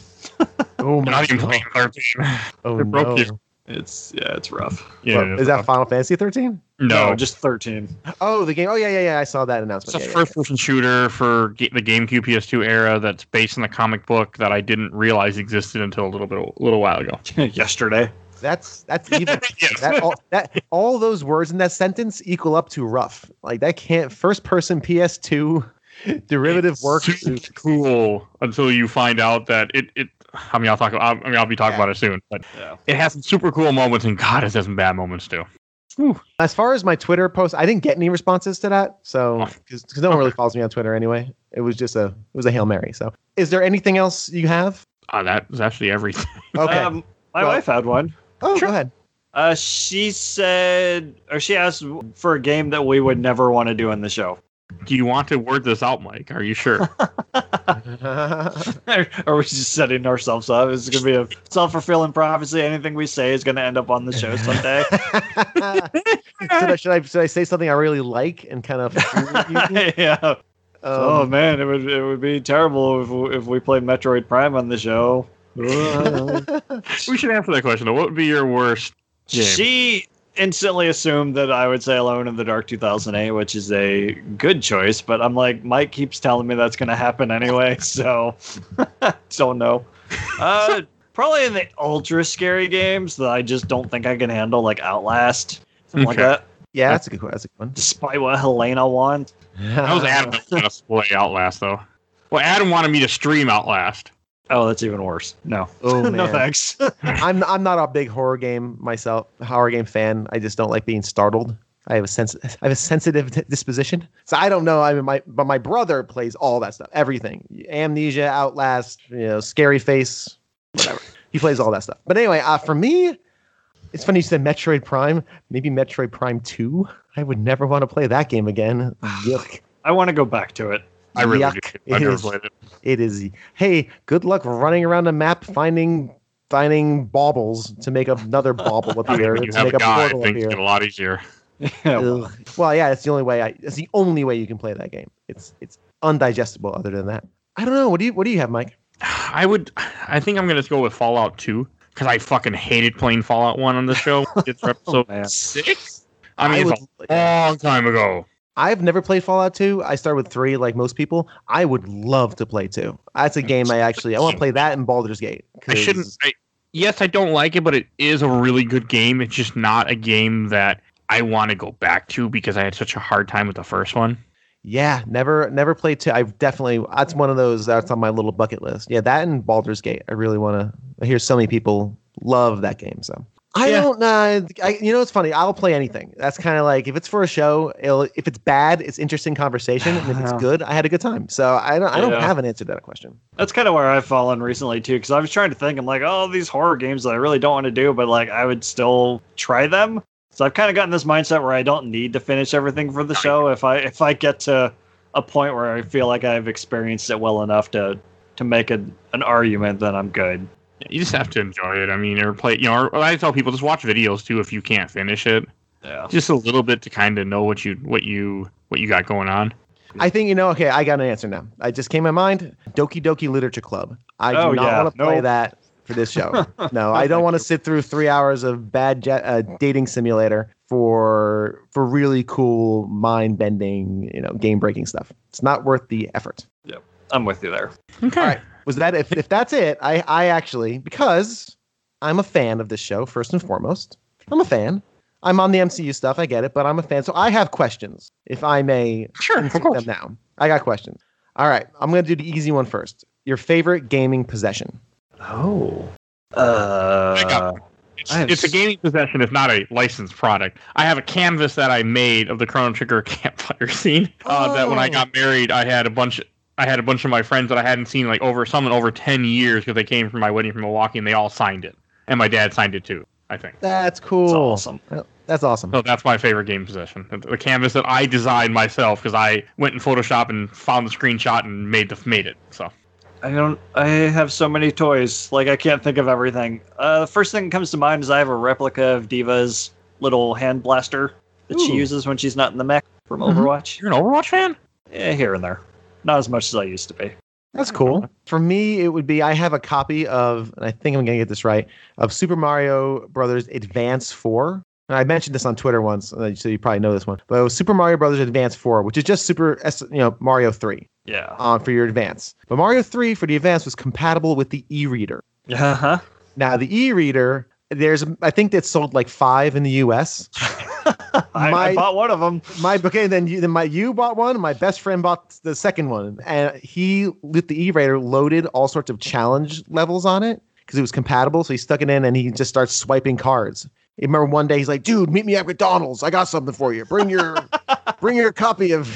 oh my Not even playing thirteen. oh They broke no. you. It's yeah, it's rough. Yeah, Well, is that Final Fantasy 13? no? just 13. Oh, the game. Oh yeah, yeah, yeah. I saw that announcement. It's announcement. a Yeah, yeah, first-person shooter for ga- the GameCube PS2 era that's based on the comic book that I didn't realize existed until a little bit, a little while ago. Yesterday. That's that's even. Yes. that all that all those words in that sentence equal up to rough. Like that can't first person PS2 derivative work. Cool until you find out that it. it I mean, I'll talk. About, I mean, I'll be talking Yeah. about it soon, but Yeah. it has some super cool moments, and God, it has some bad moments too. As far as my Twitter post, I didn't get any responses to that. So Oh. because no one really follows me on Twitter anyway. It was just a it was a hail mary. So is there anything else you have? Uh, was actually everything. Okay. Um, my Well- wife had one. oh, sure. go ahead. Uh, she said, or she asked for a game that we would never want to do in the show. Do you want to word this out, Mike? Are you sure? Are we just setting ourselves up? Is it going to be a self fulfilling prophecy? Anything we say is going to end up on the show someday? should, I, should I should I say something I really like and kind of yeah. um, oh man, it would it would be terrible if we- if we played Metroid Prime on the show. we should answer that question. What would be your worst? Game. She instantly assumed that I would say Alone in the Dark 2008, which is a good choice, but I'm like, Mike keeps telling me that's going to happen anyway, so don't know. Uh, probably in the ultra scary games that I just don't think I can handle, like Outlast, something like that. yeah, that's a good that's a good one. Despite what Helena wants. That was Adam that was gonna play Outlast though. Well, Adam wanted me to stream Outlast. Oh, that's even worse. No, Oh no thanks. I'm I'm not a big horror game myself, horror game fan. I just don't like being startled. I have a sense I have a sensitive disposition, so I don't know. I mean, my but my brother plays all that stuff, everything, Amnesia, Outlast, you know, Scary Face, whatever. he plays all that stuff. But anyway, uh, for me, it's funny you said Metroid Prime. Maybe Metroid Prime Two. I would never want to play that game again. Yuck. I want to go back to it. I really Yuck. do. It I've never is. played it. It is. Hey, good luck running around the map finding finding baubles to make another bauble I mean, appear when you to have make a a guy, portal things appear. get a lot easier. Well, yeah, it's the only way. I. It's the only way you can play that game. It's it's undigestible. Other than that, I don't know. What do you What do you have, Mike? I would. I think I'm gonna go with Fallout 2 because I fucking hated playing Fallout 1 on the show. It's for episode man. six. I mean, would, it's a long time ago. I've never played Fallout 2. I start with three, like most people. I would love to play two. That's a mm. game I actually I want to play that and Baldur's Gate. I shouldn't. I, yes, I don't like it, but it is a really good game. It's just not a game that I want to go back to because I had such a hard time with the first one. Yeah, never never played two. I've definitely that's one of those that's on my little bucket list. Yeah, that and Baldur's Gate. I really want to. I hear so many people love that game. So I Yeah. don't know. I, you know, it's funny. I'll play anything. That's kind of like if it's for a show. It'll, if it's bad, it's interesting conversation, and if it's good, I had a good time. So I don't. I don't Yeah. have an answer to that question. That's kind of where I've fallen recently too, because I was trying to think. I'm like, oh, these horror games that I really don't want to do, but like I would still try them. So I've kind of gotten this mindset where I don't need to finish everything for the show. If I if I get to a point where I feel like I've experienced it well enough to to make a, an argument, then I'm good. You just have to enjoy it. I mean, or play. You know, or I tell people just watch videos too if you can't finish it, Yeah. just a little bit to kind of know what you what you what you got going on. I think you know. Okay, I got an answer now. I just came to my mind. Doki Doki Literature Club. I do Oh, not yeah. want to play Nope. that for this show. no, I don't want to sit through three hours of bad jet, uh, dating simulator for for really cool mind bending, you know, game breaking stuff. It's not worth the effort. Yep, I'm with you there. Okay. All right. Was that if if that's it? I I actually because I'm a fan of this show first and foremost. I'm a fan. I'm on the MCU stuff. I get it, but I'm a fan. So I have questions, if I may Sure, of insert course. them now. I got questions. All right, I'm gonna do the easy one first. Your favorite gaming possession? Oh. Uh. It's, I have it's a s- gaming possession. It's not a licensed product. I have a canvas that I made of the Chrono Trigger campfire scene. Uh, That when I Oh. got married, I had a bunch. I had a bunch of my friends that I hadn't seen like over some in over ten years because they came from my wedding from Milwaukee and they all signed it, and my dad signed it too. I think. That's cool. That's awesome. That's awesome. So that's my favorite game possession. The, the canvas that I designed myself because I went in Photoshop and found the screenshot and made the made it. So I don't. I have so many toys. Like I can't think of everything. Uh, the first thing that comes to mind is I have a replica of D.Va's little hand blaster that she uses when she's not in the mech from Mhm. Overwatch. you're an Overwatch fan? Yeah, here and there. Not as much as I used to be. That's cool. For me, it would be I have a copy of, and I think I'm going to get this right, of Super Mario Brothers Advance 4. And I mentioned this on Twitter once, uh, so you probably know this one. But it was Super Mario Brothers Advance 4, which is just Super, S- you know, Mario 3 Yeah. uh, for your Advance. But Mario 3 for the Advance was compatible with the e-reader. Uh huh. Now the e-reader, there's I think that's sold like five in the U.S. I, I My- bought one of them. My okay, then you then my you bought one. My best friend bought the second one, and he with the e-reader loaded all sorts of challenge levels on it because it was compatible. So he stuck it in, and he just starts swiping cards. I remember one day he's like, "Dude, meet me at McDonald's. I got something for you. Bring your bring your copy of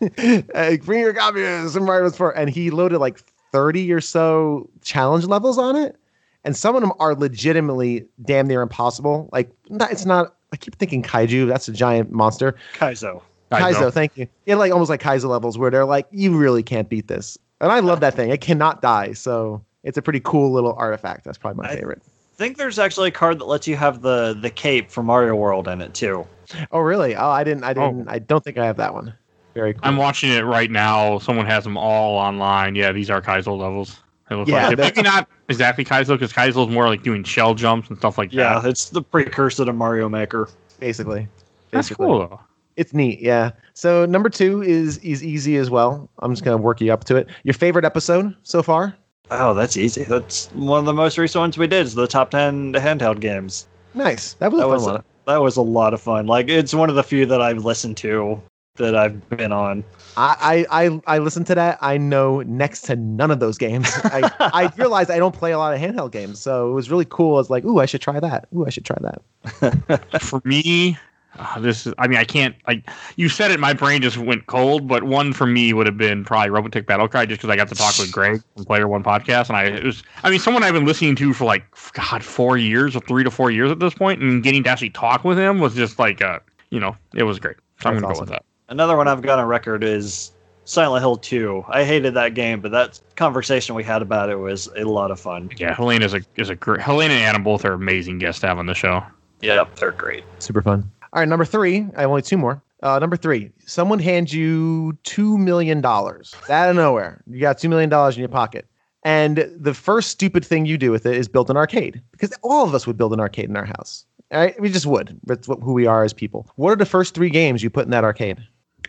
uh, bring your copy of some Bros. 4." And he loaded like thirty or so challenge levels on it, and some of them are legitimately damn near impossible. Like, it's not. I keep thinking kaiju. That's a giant monster. Kaizo. Kaizo, thank you. Yeah, like almost like Kaizo levels where they're like, you really can't beat this. And I love that thing. It cannot die. So it's a pretty cool little artifact. That's probably my I- favorite. I think there's actually a card that lets you have the the cape from Mario World in it too. Oh, really? Oh, I didn't. I Oh. didn't. I don't think I have that one. Very cool. I'm watching it right now. Someone has them all online. Yeah, these are Kaizo levels. They look Yeah, like it. maybe not exactly Kaizo because Kaizo is more like doing shell jumps and stuff like Yeah, that. Yeah, it's the precursor to Mario Maker. basically. that's Basically. cool though. It's neat. Yeah. So number two is is easy as well. I'm just gonna work you up to it. Your favorite episode so far? Oh, that's easy. That's one of the most recent ones we did. Is the top ten handheld games. Nice. That was That a fun was one. that was a lot of fun. Like it's one of the few that I've listened to that I've been on. I, I I I listened to that. I know next to none of those games. I I realized I don't play a lot of handheld games, so it was really cool. I was like, ooh, I should try that. Ooh, I should try that. For me, uh, this is. I mean, I can't. Like you said it, my brain just went cold. But one for me would have been probably Robotech Battle Cry, just because I got to talk with Greg from Player One podcast, and I it was. I mean, someone I've been listening to for like God, four years or three to four years at this point, and getting to actually talk with him was just like, uh, you know, it was great. So I'm gonna awesome. go with that. Another one I've got on record is Silent Hill 2. I hated that game, but that conversation we had about it was a lot of fun. Yeah, Helene is a is a great. Helene and Adam both are amazing guests to have on the show. Yep, they're great. Super fun. All right, number three. I have only two more. Uh, number three. Someone hands you two million dollars out of nowhere. You got two million dollars in your pocket, and the first stupid thing you do with it is build an arcade because all of us would build an arcade in our house. All right, we just would. That's what, who we are as people. What are the first three games you put in that arcade?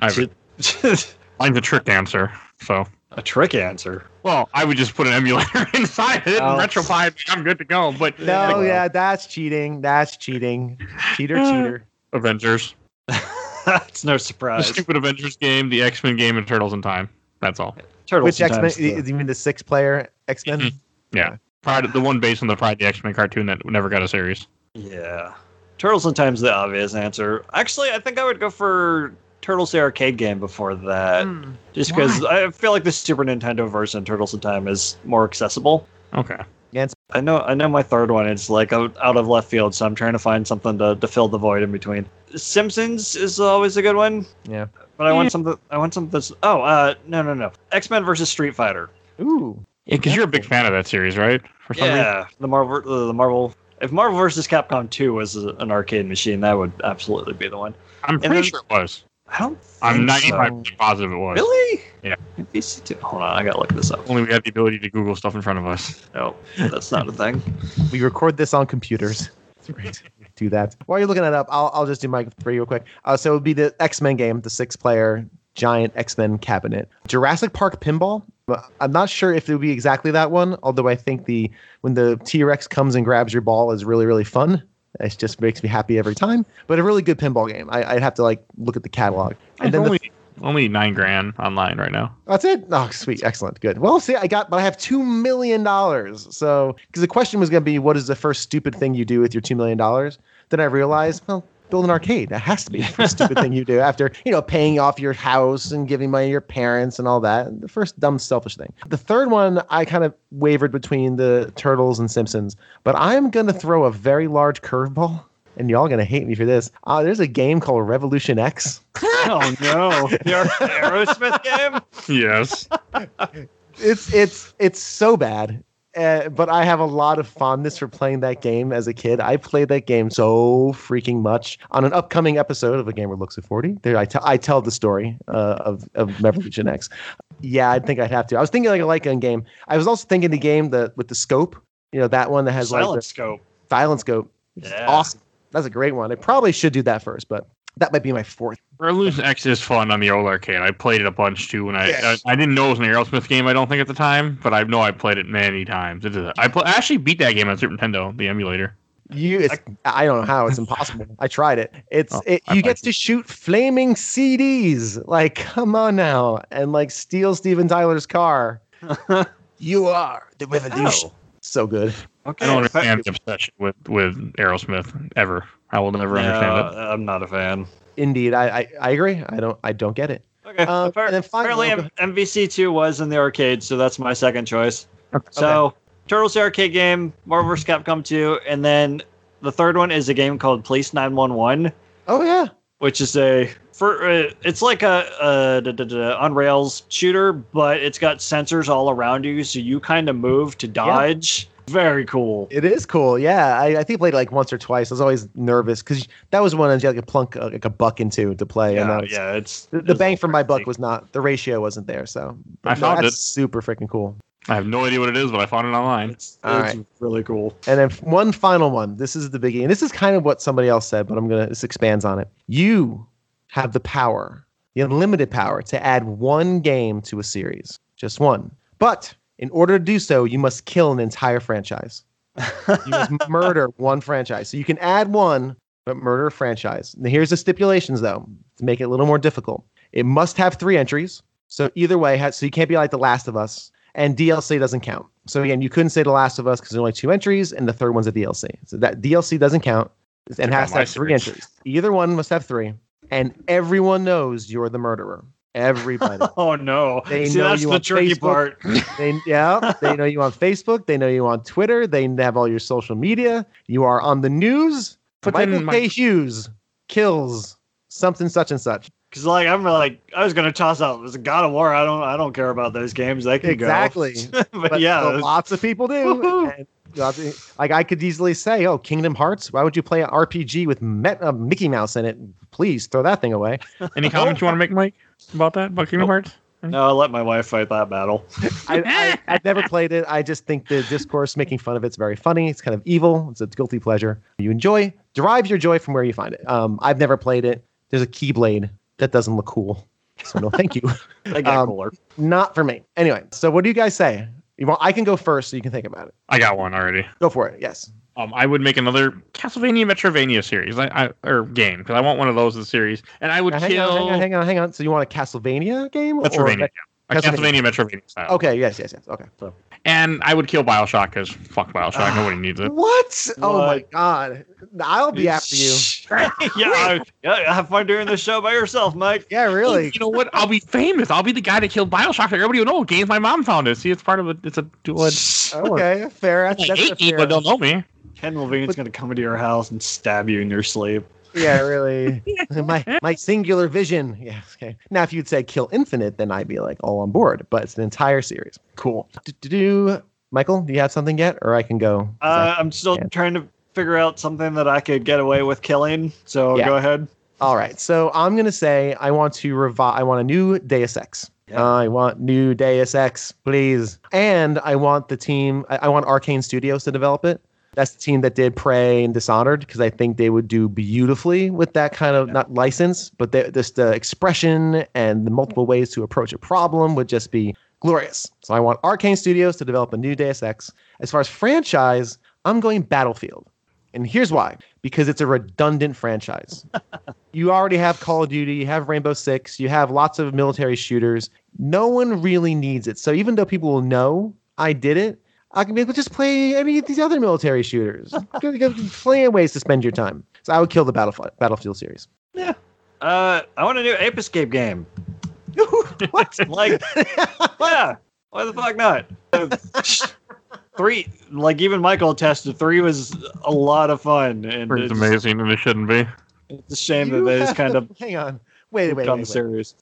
I have mine's a trick answer. So, a trick answer. well, I would just put an emulator inside it Oh. and RetroPie. it, I'm good to go. But No, Yeah. yeah, that's cheating. That's cheating. Cheater, cheater. Avengers, It's no surprise. the surprise. stupid Avengers game, the X Men game, and Turtles in Time. That's all. Turtles Which X Men? sometimes, You mean the six player X Men? Mhm. Yeah. Pryde, the one based on the Pryde the X Men cartoon that never got a series. Yeah. Turtles in Time's the obvious answer. Actually, I think I would go for Turtles the arcade game before that. Just because I feel like the Super Nintendo version of Turtles in Time is more accessible. Okay. Yeah, I know I know my third one is like out, out of left field, so I'm trying to find something to, to fill the void in between. Simpsons is always a good one, Yeah. but I want something I want something that's oh uh no no no. X Men versus Street Fighter. Ooh. Yeah, because you're a big fan of that series, right? For some reason. Yeah, the Marvel uh, the Marvel if Marvel versus Capcom 2 was a- an arcade machine, that would absolutely be the one. I'm pretty then- sure it was. I don't I'm think so. 95% positive it was. Really? Yeah. VC2. Hold on, I gotta look this up. Only we have the ability to Google stuff in front of us. No, that's not a thing. We record this on computers. It's great. Do that. While you're looking that up, I'll, I'll just do my three real quick. Uh, so it would be the X Men game, the six player giant X Men cabinet. Jurassic Park pinball. Uh, I'm not sure if it would be exactly that one, although I think the when the T Rex comes and grabs your ball is really, really fun. It just makes me happy every time. But a really good pinball game. I, I'd have to like look at the catalog. And then the only, only nine grand online right now. That's it. Oh, sweet, excellent, good. Well, see, I got, but I have two million dollars. So, because the question was going to be, what is the first stupid thing you do with your two million dollars? Then I realized, well, build an arcade. That has to be the first stupid thing you do after, you know, paying off your house and giving money to your parents and all that. The first dumb, selfish thing. The third one, I kind of wavered between the Turtles and Simpsons, but I'm going to throw a very large curveball. And y'all gonna hate me for this. Uh, there's a game called Revolution X. oh no, Your Aerosmith game. Yes. it's it's it's so bad. Uh, but I have a lot of fondness for playing that game as a kid. I played that game so freaking much. On an upcoming episode of A Gamer Looks at 40, there I, te- I tell the story uh, of, of Revolution X. Yeah, I think I'd have to. I was thinking like a like gun game. I was also thinking the game that with the scope. You know that one that has Silent like scope. the silent scope. Yeah. awesome. That's a great one. I probably should do that first, but that might be my fourth. Revolution X is fun on the old arcade. I played it a bunch too, and I Yes. I, I didn't know it was an Aerosmith game. I don't think at the time, but I know I played it many times. It is, I, pl- I actually beat that game on Super Nintendo, the emulator. You, it's, I don't know how it's impossible. I tried it. It's Oh, it, you get like to shoot flaming CDs. Like, come on now, and like steal Steven Tyler's car. you are the revolution. Oh. So good. Okay. I don't understand the obsession with with Aerosmith ever. I will never understand it. I'm not a fan. Indeed, I, I I agree. I don't I don't get it. Okay. Um, Appar- and finally- apparently, M- MVC2 was in the arcade, so that's my second choice. Okay. So, Turtles the arcade game, Marvel vs. Capcom 2, and then the third one is a game called Police 911, Oh yeah. which is a for uh, it's like a, a da- da- da- on rails shooter, but it's got sensors all around you, so you kind of move to dodge. Very cool. It is cool. Yeah, I, I think I played it like once or twice. I was always nervous because that was one that you had to plunk uh, like a buck into to play. Yeah, was- yeah, it's The, the bang for my buck was not the ratio wasn't there. So I found that's it. super freaking cool. I have no idea what it is, but I found it online. It's, All it's right. really cool. And then one final one. This is the biggie, and this is kind of what somebody else said, but I'm gonna this expands on it. You have the power, the unlimited power, to add one game to a series, just one. But in order to do so, you must kill an entire franchise. You must murder one franchise. So you can add one, but murder a franchise. Now here's the stipulations, though, to make it a little more difficult. It must have three entries. So either way, so you can't be like The Last of Us, and DLC doesn't count. So again, you couldn't say The Last of Us because there's only two entries, and the third one's a DLC. So that DLC doesn't count, and has to have three entries. Either one must have three, and everyone knows you're the murderer. Everybody. Oh no! They See, know that's you the on tricky Facebook. part. They yeah, they know you on Facebook. They know you on Twitter. They have all your social media. You are on the news. But Michael K. my- Hughes kills something such and such. Because like I'm like I was gonna toss out was God of War. I don't I don't care about those games. They can Exactly. go. but, But, yeah, but lots of people do. And like I could easily say, "Oh, Kingdom Hearts. Why would you play an RPG with Met, uh, Mickey Mouse in it? Please throw that thing away." Any comments you want to make, Mike, about that? About Kingdom Nope. Hearts? no, I'll let my wife fight that battle. I, I, I've never played it. I just think the discourse making fun of it's very funny. It's kind of evil. It's a guilty pleasure. You enjoy, derive your joy from where you find it. Um, I've never played it. There's a keyblade that doesn't look cool. So no, thank you. They get Um, cooler. Not for me. Anyway, so what do you guys say? You want? I can go first, so you can think about it. I got one already. Go for it. Yes. Um, I would make another Castlevania Metrovania series, I, I or game, because I want one of those in the series, and I would Now, hang kill on, hang on, hang on, hang on. So you want a Castlevania game? or- Metrovania, yeah. a Castlevania. Castlevania Metrovania style. Okay. Yes. Yes. Yes. Okay. So. And I would kill Bioshock because fuck Bioshock, Ah. nobody needs it. What? Oh my God! I'll be after you. yeah, yeah, have fun doing this show by yourself, Mike. Yeah. Really. You know what? I'll be famous. I'll be the guy that killed Bioshock. Everybody will know. Games my mom found it. See, it's part of a. It's a dual. Okay. Fair. That's, I that's a hate me, fair. but they'll know me. Ken Levine's But- gonna come into your house and stab you in your sleep. Yeah, really. my my singular vision. Yeah. Okay. Now, if you'd say Kill Infinite, then I'd be like all on board. But it's an entire series. Cool. Do Michael? Do you have something yet, or I can go? Uh, I'm still Yeah. trying to figure out something that I could get away with killing. So Yeah. go ahead. All right. So I'm gonna say I want to revive. I want a new Deus Ex. Yeah. I want new Deus Ex, please. And I want the team. I, I want Arkane Studios to develop it. That's the team that did Prey and Dishonored because I think they would do beautifully with that kind of not license, but they, just the expression and the multiple ways to approach a problem would just be glorious. So I want Arkane Studios to develop a new Deus Ex. As far as franchise, I'm going Battlefield. And here's why because it's a redundant franchise. you already have Call of Duty, you have Rainbow Six, you have lots of military shooters. No one really needs it. So even though people will know I did it, I can be able to just play any of these other military shooters. Go- go- Plenty of ways to spend your time. So I would kill the Battlefield Battlefield series. Yeah. Uh, I want a new Ape Escape game. what? Like, yeah, why the fuck not? three, like even Michael attested, three was a lot of fun, and It's it's, amazing, and it shouldn't be. it's a shame You that they just have kind of hang on. Wait, wait, become wait, wait. serious.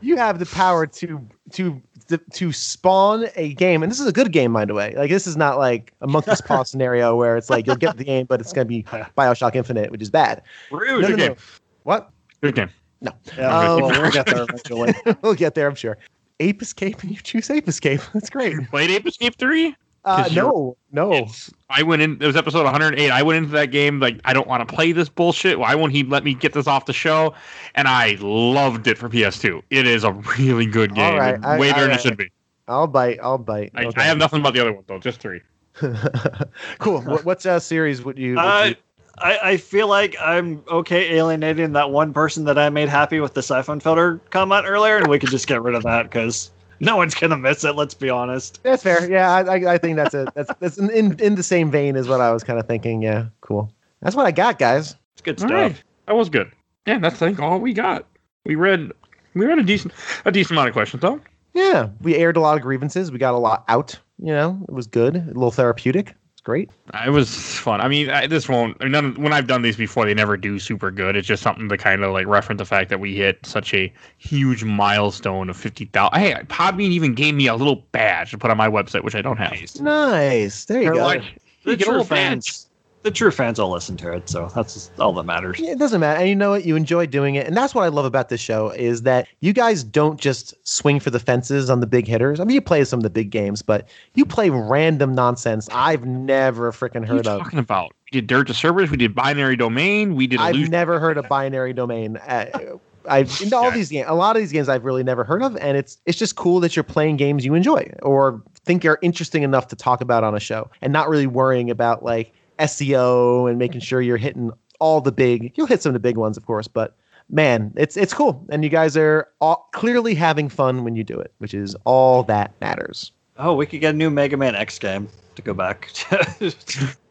You have the power to to to, to spawn a game, and this is a good game, by the way. Like this is not like a monkey's paw scenario where it's like you'll get the game, but it's going to be Bioshock Infinite, which is bad. Rude. No, no, no. game. What? Good game. Yeah, Um, well, we'll get there eventually. we'll get there, I'm sure. Ape Escape and you choose Ape Escape. That's great. Played Ape Escape three. Uh, 'Cause you're- no, no. I went in. It was episode 108. I went into that game like I don't want to play this bullshit. Why won't he let me get this off the show? And I loved it for PS2. It is a really good game. All right, and I- way better all than it should be. I'll bite. I'll bite. I, Okay. I have nothing about the other one though. Just three. cool. What, what's a series would you? would Uh, you- I, I feel like I'm okay alienating that one person that I made happy with the Siphon Filter comment earlier, and we could just get rid of that because no one's gonna miss it. Let's be honest. that's fair. Yeah, I, I, I think that's it. that's that's in, in in the same vein as what I was kind of thinking. Yeah, cool. That's what I got, guys. It's good All stuff. right. That was good. Yeah, that's I think all we got. We read we read a decent a decent amount of questions though. Yeah, we aired a lot of grievances. We got a lot out. You know, it was good. A little therapeutic. It's great. It was fun. I mean, I, this won't. I mean, none, when I've done these before, they never do super good. It's just something to kind of like reference the fact that we hit such a huge milestone of fifty thousand. Hey, Podbean even gave me a little badge to put on my website, which I don't have. Nice. There you They're go. like, The you get a true little badge. Fans, the true fans will listen to it, so that's all that matters. Yeah, it doesn't matter. And you know what? You enjoy doing it. And that's what I love about this show is that you guys don't just swing for the fences on the big hitters. I mean, you play some of the big games, but you play random nonsense I've never freaking What are you heard of. talking about? We did Dirge of Cerberus. We did Binary Domain. We did I've Illusion. never heard of binary domain. Uh, I've in all Yeah. these games, a lot of these games I've really never heard of, and it's it's just cool that you're playing games you enjoy or think are interesting enough to talk about on a show, and not really worrying about like SEO and making sure you're hitting all the big. You'll hit some of the big ones, of course, but man, it's it's cool, and you guys are all clearly having fun when you do it, which is all that matters. Oh, we could get a new Mega Man X game to go back.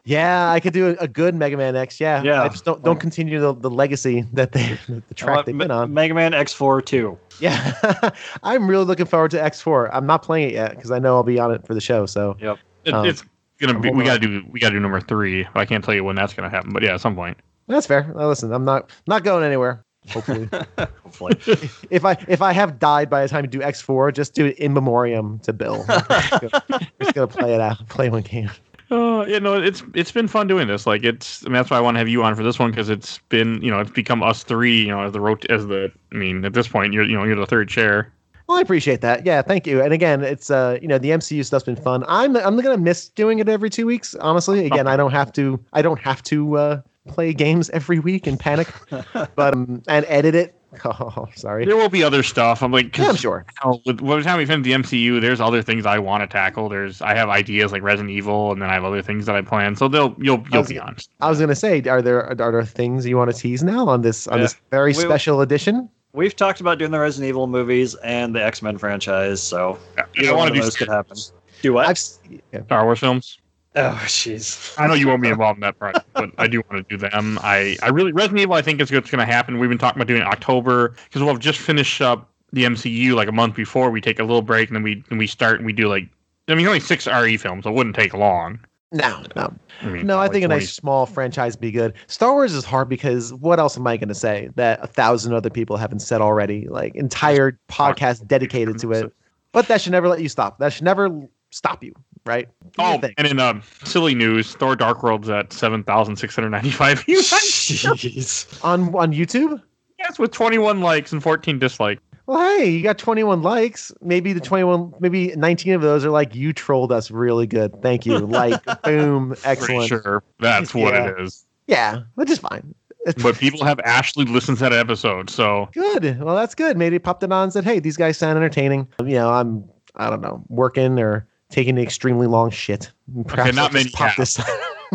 Yeah, I could do a, a good Mega Man X. Yeah, Yeah. I just don't don't continue the, the legacy that they the track they've been on. Mega Man X4 2. Yeah, I'm really looking forward to X4. I'm not playing it yet because I know I'll be on it for the show. So It- um, it's gonna be. We gotta do. We gotta do number three. But I can't tell you when that's gonna happen. But yeah, at some point. that's fair. Now, listen, I'm not not going anywhere. Hopefully, Hopefully. if I if I have died by the time you do X4, just do it in memoriam to Bill. just, gonna, just gonna play it out, play one game. Uh, you know, it's it's been fun doing this. Like, it's. I mean, that's why I want to have you on for this one because it's been, you know, it's become us three. You know, as the rot- as the. I mean, at this point, you're, you know, you're the third chair. Well, I appreciate that. Yeah, thank you. And again, it's uh, you know, the MCU stuff's been fun. I'm I'm gonna miss doing it every two weeks. Honestly, again, I don't have to. I don't have to uh, play games every week and panic, but um, and edit it. Oh, sorry. There will be other stuff. I'm like, Yeah, I'm sure. you know, with, by the time we finish the MCU, there's other things I want to tackle. There's I have ideas like Resident Evil, and then I have other things that I plan. So they'll you'll you'll was be gonna- on. I was gonna say, are there are there things you want to tease now on this on Yeah. this very We- special edition? We've talked about doing the Resident Evil movies and the X Men franchise, so I either want one to of do those could happen. Do what? I've yeah. Star Wars films. oh, jeez. I know you won't be involved in that project, but I do want to do them. I, I really Resident Evil. I think is what's going to happen. We've been talking about doing it in October because we'll have just finished up the MCU like a month before. We take a little break and then we then we start and we do like I mean only six RE films. It wouldn't take long. No, no, I mean, no. I think a nice small franchise would be good. Star Wars is hard because what else am I going to say that a thousand other people haven't said already? Like entire podcast dedicated to it. But that should never let you stop. That should never stop you, right? Oh, and in um, silly news, Thor: Dark World's at seven thousand six hundred ninety-five views. Jeez. on on YouTube. yes, with twenty-one likes and fourteen dislikes. Well, hey, you got 21 likes. Maybe the 21, maybe 19 of those are like you trolled us really good. Thank you. Like, boom, Pretty excellent. sure that's what Yeah. it is. Yeah, which is fine. But people have actually listened to that episode, so good. Well, that's good. Maybe popped it on and said, "Hey, these guys sound entertaining." You know, I'm I don't know, working or taking an extremely long shit. Perhaps not I'll many pop this.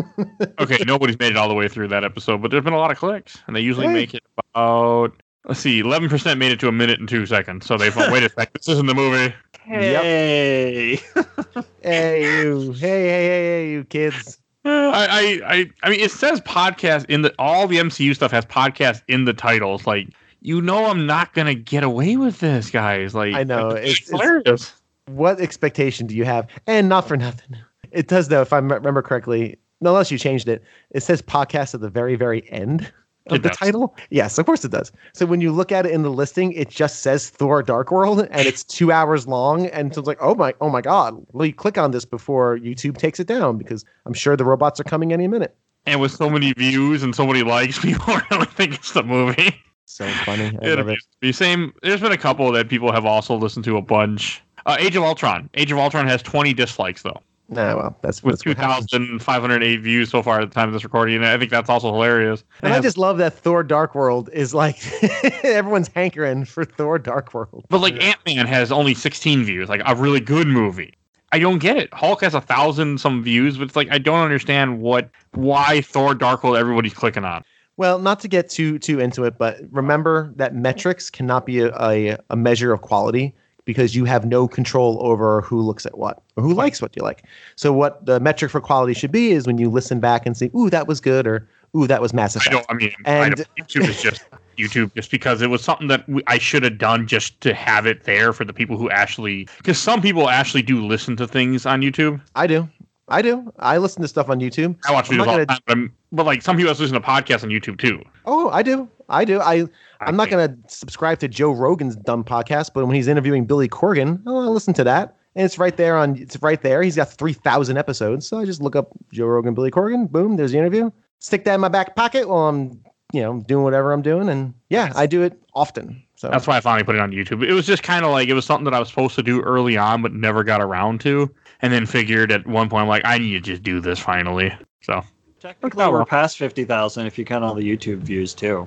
okay, nobody's made it all the way through that episode, but there's been a lot of clicks, and they usually make it about let's see, eleven percent made it to a minute and two seconds. So they thought, wait a second, this isn't the movie. Hey. hey, you. Hey, hey, hey, hey, you kids. I, I, I, I mean, it says podcast in the all the MCU stuff has podcast in the titles. Like, you know, I'm not gonna get away with this, guys. Like, I know, it's, it's- it's- hilarious. What expectation do you have? And not for nothing. It does though, if I m- remember correctly. Unless you changed it. It says podcast at the very, very end of It the does. title. Yes, of course it does. So when you look at it in the listing, it just says Thor: Dark World, and it's two hours long. And so it's like, oh my, oh my God! Well, you click on this before YouTube takes it down because I'm sure the robots are coming any minute. And with so many views and so many likes, people really think it's the movie. So funny. I It amuses. Same. There's been a couple that people have also listened to a bunch. Uh, Age of Ultron. Age of Ultron has 20 dislikes though, Nah, well, that's with that's what happens. 2,508 views so far at the time of this recording, and I think that's also hilarious. And I just love that Thor Dark World is like everyone's hankering for Thor Dark World. but like Ant Man has only 16 views, like a really good movie. I don't get it. Hulk has a thousand some views, but it's like I don't understand what why Thor Dark World everybody's clicking on. Well, not to get too too into it, but remember that metrics cannot be a, a, a measure of quality because you have no control over who looks at what or who likes what you like. So what the metric for quality should be is when you listen back and say, "Ooh, that was good," or "Ooh, that was massive." I I mean, I And- don't, YouTube is just YouTube, just because it was something that we, I should have done just to have it there for the people who actually. Because some people actually do listen to things on YouTube. I do. I do. I listen to stuff on YouTube. I watch videos all the time, but, I'm, but like some people listen to podcasts on YouTube too. Oh, I do. I do. I I'm not going to subscribe to Joe Rogan's dumb podcast, but when he's interviewing Billy Corgan, oh, I listen to that. And it's right there on it's right there. He's got 3,000 episodes. So I just look up Joe Rogan, Billy Corgan, boom, there's the interview. Stick that in my back pocket while I'm, you know, doing whatever I'm doing and yeah, I do it often. So That's why I finally put it on YouTube. It was just kind of like it was something that I was supposed to do early on, but never got around to. And then figured at one point, I'm like, I need to just do this finally. So Technically, we're past 50,000 if you count all the YouTube views, too.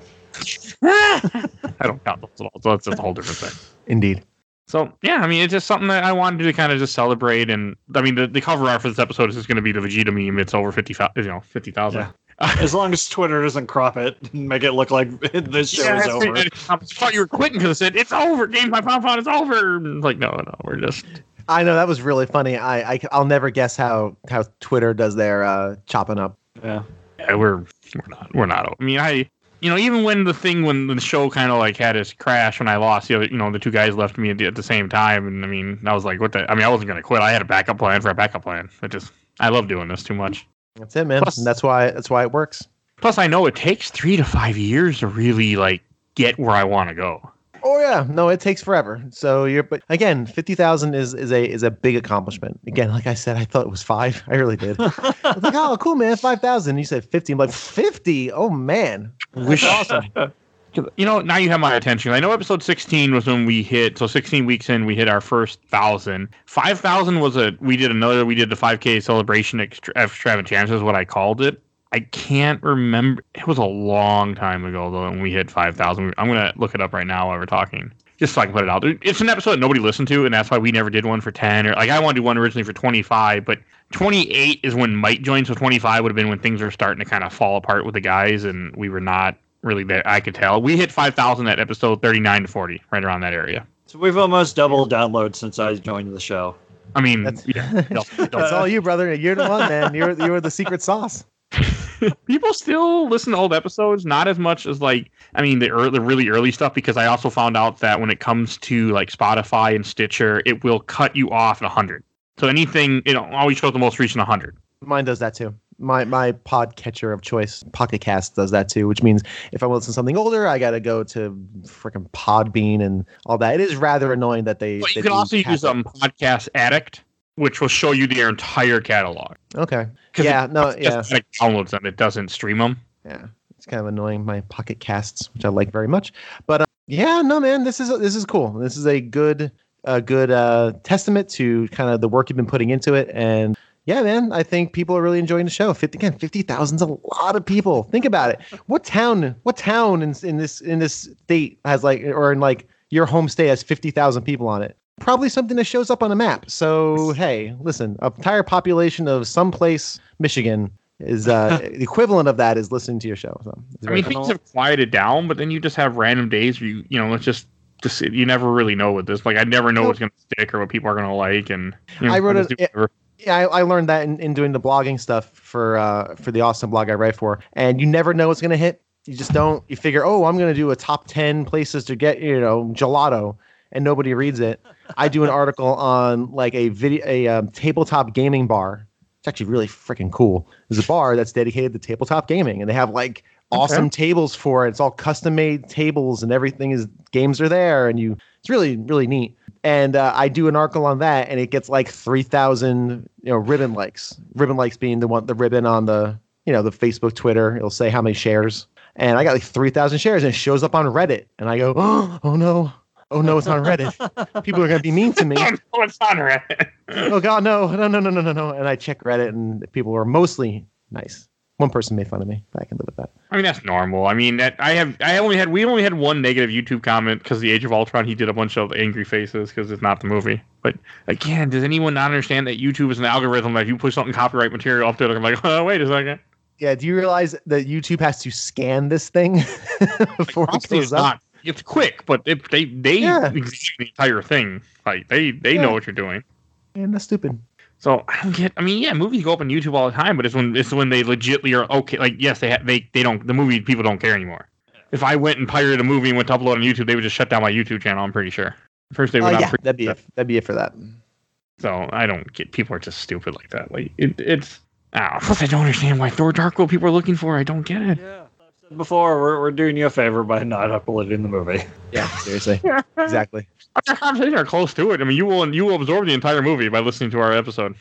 I don't count those at all. So that's just a whole different thing. indeed. So yeah, I mean, it's just something that I wanted to kind of just celebrate. And I mean, the, the cover art for this episode is just going to be the Vegeta meme. It's over fifty, you know, fifty thousand. Yeah. As long as Twitter doesn't crop it and make it look like this show is over. I thought you were quitting because it said it's over. Game my pop it's over. And Like no, no, we're just I know that was really funny. I, I I'll never guess how how Twitter does their uh, chopping up. Yeah. yeah, we're we're not we're not. I mean, I you know even when the thing when the show kind of like had its crash when I lost, the other, you know, the two guys left me at the, at the same time, and I mean, I was like, what the? I mean, I wasn't gonna quit. I had a backup plan for a backup plan. I just I love doing this too much. That's it, man. Plus- and that's why that's why it works. Plus, I know it takes three to five years to really like get where I want to go. Oh yeah, no, it takes forever. So you're, but again, fifty thousand is is a is a big accomplishment. Again, like I said, I thought it was five. I really did. I was like, oh, cool, man, five thousand. You said fifty. I'm like fifty. Oh man, Wish awesome. You know, now you have my attention. I know episode 16 was when we hit, so 16 weeks in, we hit our first thousand. 5,000 was a, we did another, we did the 5K celebration extra, extravaganza, is what I called it. I can't remember. It was a long time ago, though, when we hit 5,000. I'm going to look it up right now while we're talking, just so I can put it out there. It's an episode that nobody listened to, and that's why we never did one for 10. Or, like, I wanted to do one originally for 25, but 28 is when Mike joined, so 25 would have been when things were starting to kind of fall apart with the guys, and we were not really there. I could tell. We hit 5,000 at episode 39 to 40, right around that area. So we've almost doubled downloads since I joined the show. I mean, That's- yeah, don't- don't- that's all you, brother. You're the one, man. You're you're the secret sauce. people still listen to old episodes, not as much as like I mean the early, the really early stuff because I also found out that when it comes to like Spotify and Stitcher, it will cut you off at 100. So anything it always shows the most recent 100. Mine does that too. My my pod catcher of choice, Pocket Cast, does that too. Which means if I want to listen to something older, I got to go to freaking Podbean and all that. It is rather annoying that they. But you they can also use um Podcast Addict, which will show you their entire catalog. Okay. Yeah. it No. just Yeah. like, downloads them. It doesn't stream them. Yeah. It's kind of annoying. My Pocket Casts, which I like very much, but uh, yeah, no, man, this is this is cool. This is a good a good uh, testament to kind of the work you've been putting into it, and yeah, man, I think people are really enjoying the show. Fifty again, fifty thousand's a lot of people. Think about it. What town? What town in in this in this state has like or in like your home state has fifty thousand people on it? Probably something that shows up on a map. So hey, listen, a entire population of someplace, Michigan. Is uh, the equivalent of that is listening to your show. So I mean, things have quieted down, but then you just have random days where you, you know, it's just, just you never really know with this. Like, I never know Nope. what's going to stick or what people are going to like. And you know, I wrote it- yeah, I, I learned that in, in doing the blogging stuff for uh, for the awesome blog I write for. And you never know what's gonna hit. You just don't. You figure, oh, I'm gonna do a top ten places to get you know gelato, and nobody reads it. I do an article on like a video, a um, tabletop gaming bar. It's actually really freaking cool. There's a bar that's dedicated to tabletop gaming, and they have like awesome tables for it. It's all custom made tables, and everything is games are there, and you. It's really really neat and uh, I do an article on that, and it gets like three thousand, you know, ribbon likes. Ribbon likes being the one, the ribbon on the, you know, the Facebook, Twitter. It'll say how many shares, and I got like three thousand shares, and it shows up on Reddit, and I go, oh, oh no, oh no, it's on Reddit. People are gonna be mean to me. Oh, no, it's on Reddit. oh god, no, no, no, no, no, no, no. And I check Reddit, and people were mostly nice. One person made fun of me, I can live with that. I mean that's normal. I mean that I have I only had we only had one negative YouTube comment because the Age of Ultron he did a bunch of angry faces because it's not the movie. But again, does anyone not understand that YouTube is an algorithm that if you push something copyright material up there, I'm like, oh wait a second. Yeah, do you realize that YouTube has to scan this thing before Like, it goes it's up? not it's quick, but if they they Yeah. examine the entire thing. Like they they Yeah. know what you're doing. And that's stupid. So I don't get. I mean, yeah, movies go up on YouTube all the time, but it's when it's when they legitly are okay. Like, yes, they ha- they they don't. The movie people don't care anymore. If I went and pirated a movie and went to upload on YouTube, they would just shut down my YouTube channel. I'm pretty sure. First they Oh would not. yeah, pre- that'd be it. That'd be it for that. So I don't get. People are just stupid like that. Like it, it's. Plus I don't understand why Thor: Dark World people are looking for. I don't get it. Yeah. I've said before, we're, we're doing you a favor by not uploading the movie. Yeah, seriously, exactly. Our conversations are close to it. I mean, you will you will absorb the entire movie by listening to our episode.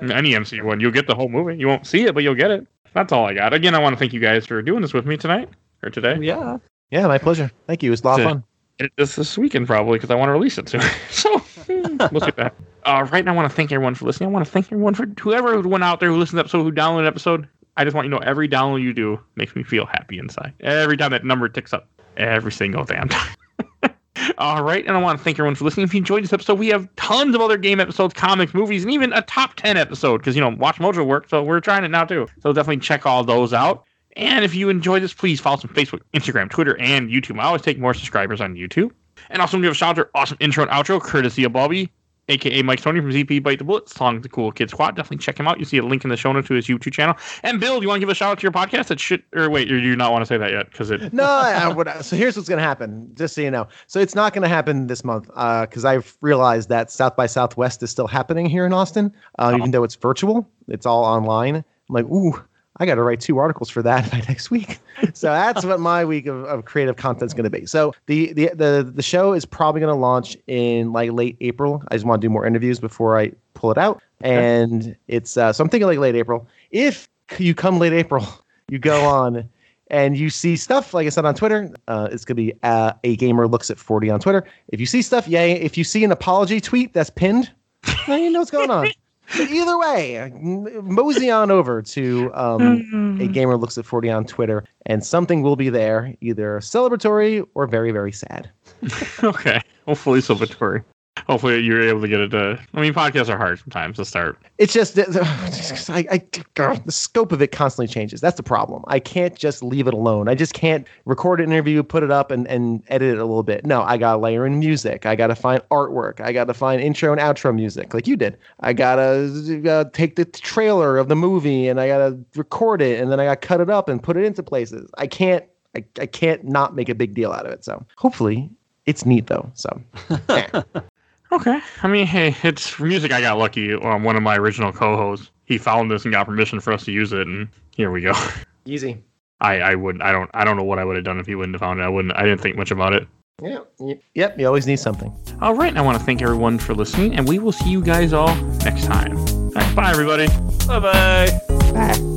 Any MCU one, you'll get the whole movie. You won't see it, but you'll get it. That's all I got. Again, I want to thank you guys for doing this with me tonight or today. Yeah. Yeah, my pleasure. Thank you. It was a lot of That's it. fun. This this weekend probably because I want to release it soon. so hmm, we'll see that. Uh, right now, I want to thank everyone for listening. I want to thank everyone for whoever went out there who listened to the episode, who downloaded the episode. I just want you to know every download you do makes me feel happy inside. Every time that number ticks up, every single damn time. All right, and I want to thank everyone for listening. If you enjoyed this episode, we have tons of other game episodes, comics, movies, and even a top 10 episode because, you know, Watch Mojo worked, so we're trying it now too. So definitely check all those out. And if you enjoyed this, please follow us on Facebook, Instagram, Twitter, and YouTube. I always take more subscribers on YouTube. And also, give a shout out to awesome intro and outro, courtesy of Bobby, aka Mike Tony from ZP Bite the Bullet, song The Cool Kid Squad. Definitely check him out. You see a link in the show notes to his YouTube channel. And Bill, do you want to give a shout out to your podcast? That should, or wait, you do not want to say that yet? Because it, No, I would, so here's what's going to happen, just so you know. So it's not going to happen this month because I've realized that South by Southwest is still happening here in Austin, uh, even though it's virtual. It's all online. I'm like, ooh, I got to write two articles for that by next week. So that's what my week of, of creative content is going to be. So the, the the the show is probably going to launch in like late April. I just want to do more interviews before I pull it out, and it's uh, so I'm thinking like late April. If you come late April, you go on and you see stuff like I said on Twitter. Uh, it's gonna be uh, a gamer looks at 40 on Twitter. If you see stuff, yay. If you see an apology tweet that's pinned, then you know what's going on. But either way, mosey on over to um, a gamer looks at 40 on Twitter, and something will be there, either celebratory or very, very sad. okay. Hopefully, celebratory. Hopefully, you're able to get it. Uh, I mean, podcasts are hard sometimes to start. It's just the, the- I, I, God, the scope of it constantly changes. That's the problem. I can't just leave it alone. I just can't record an interview, put it up, and, and edit it a little bit. No, I gotta layer in music. I gotta find artwork. I gotta find intro and outro music, like you did. I gotta uh, take the trailer of the movie and I gotta record it, and then I gotta cut it up and put it into places. I can't. I, I can't not make a big deal out of it. So hopefully, it's neat though. So. Okay. I mean, hey, it's for music. I got lucky. Um, one of my original co-hosts, he found this and got permission for us to use it, and here we go. easy. I, I wouldn't. I don't. I don't know what I would have done if he wouldn't have found it. I wouldn't. I didn't think much about it. Yeah. Yep. You always need something. All right. I want to thank everyone for listening, and we will see you guys all next time. All right, bye, everybody. Bye bye. Bye.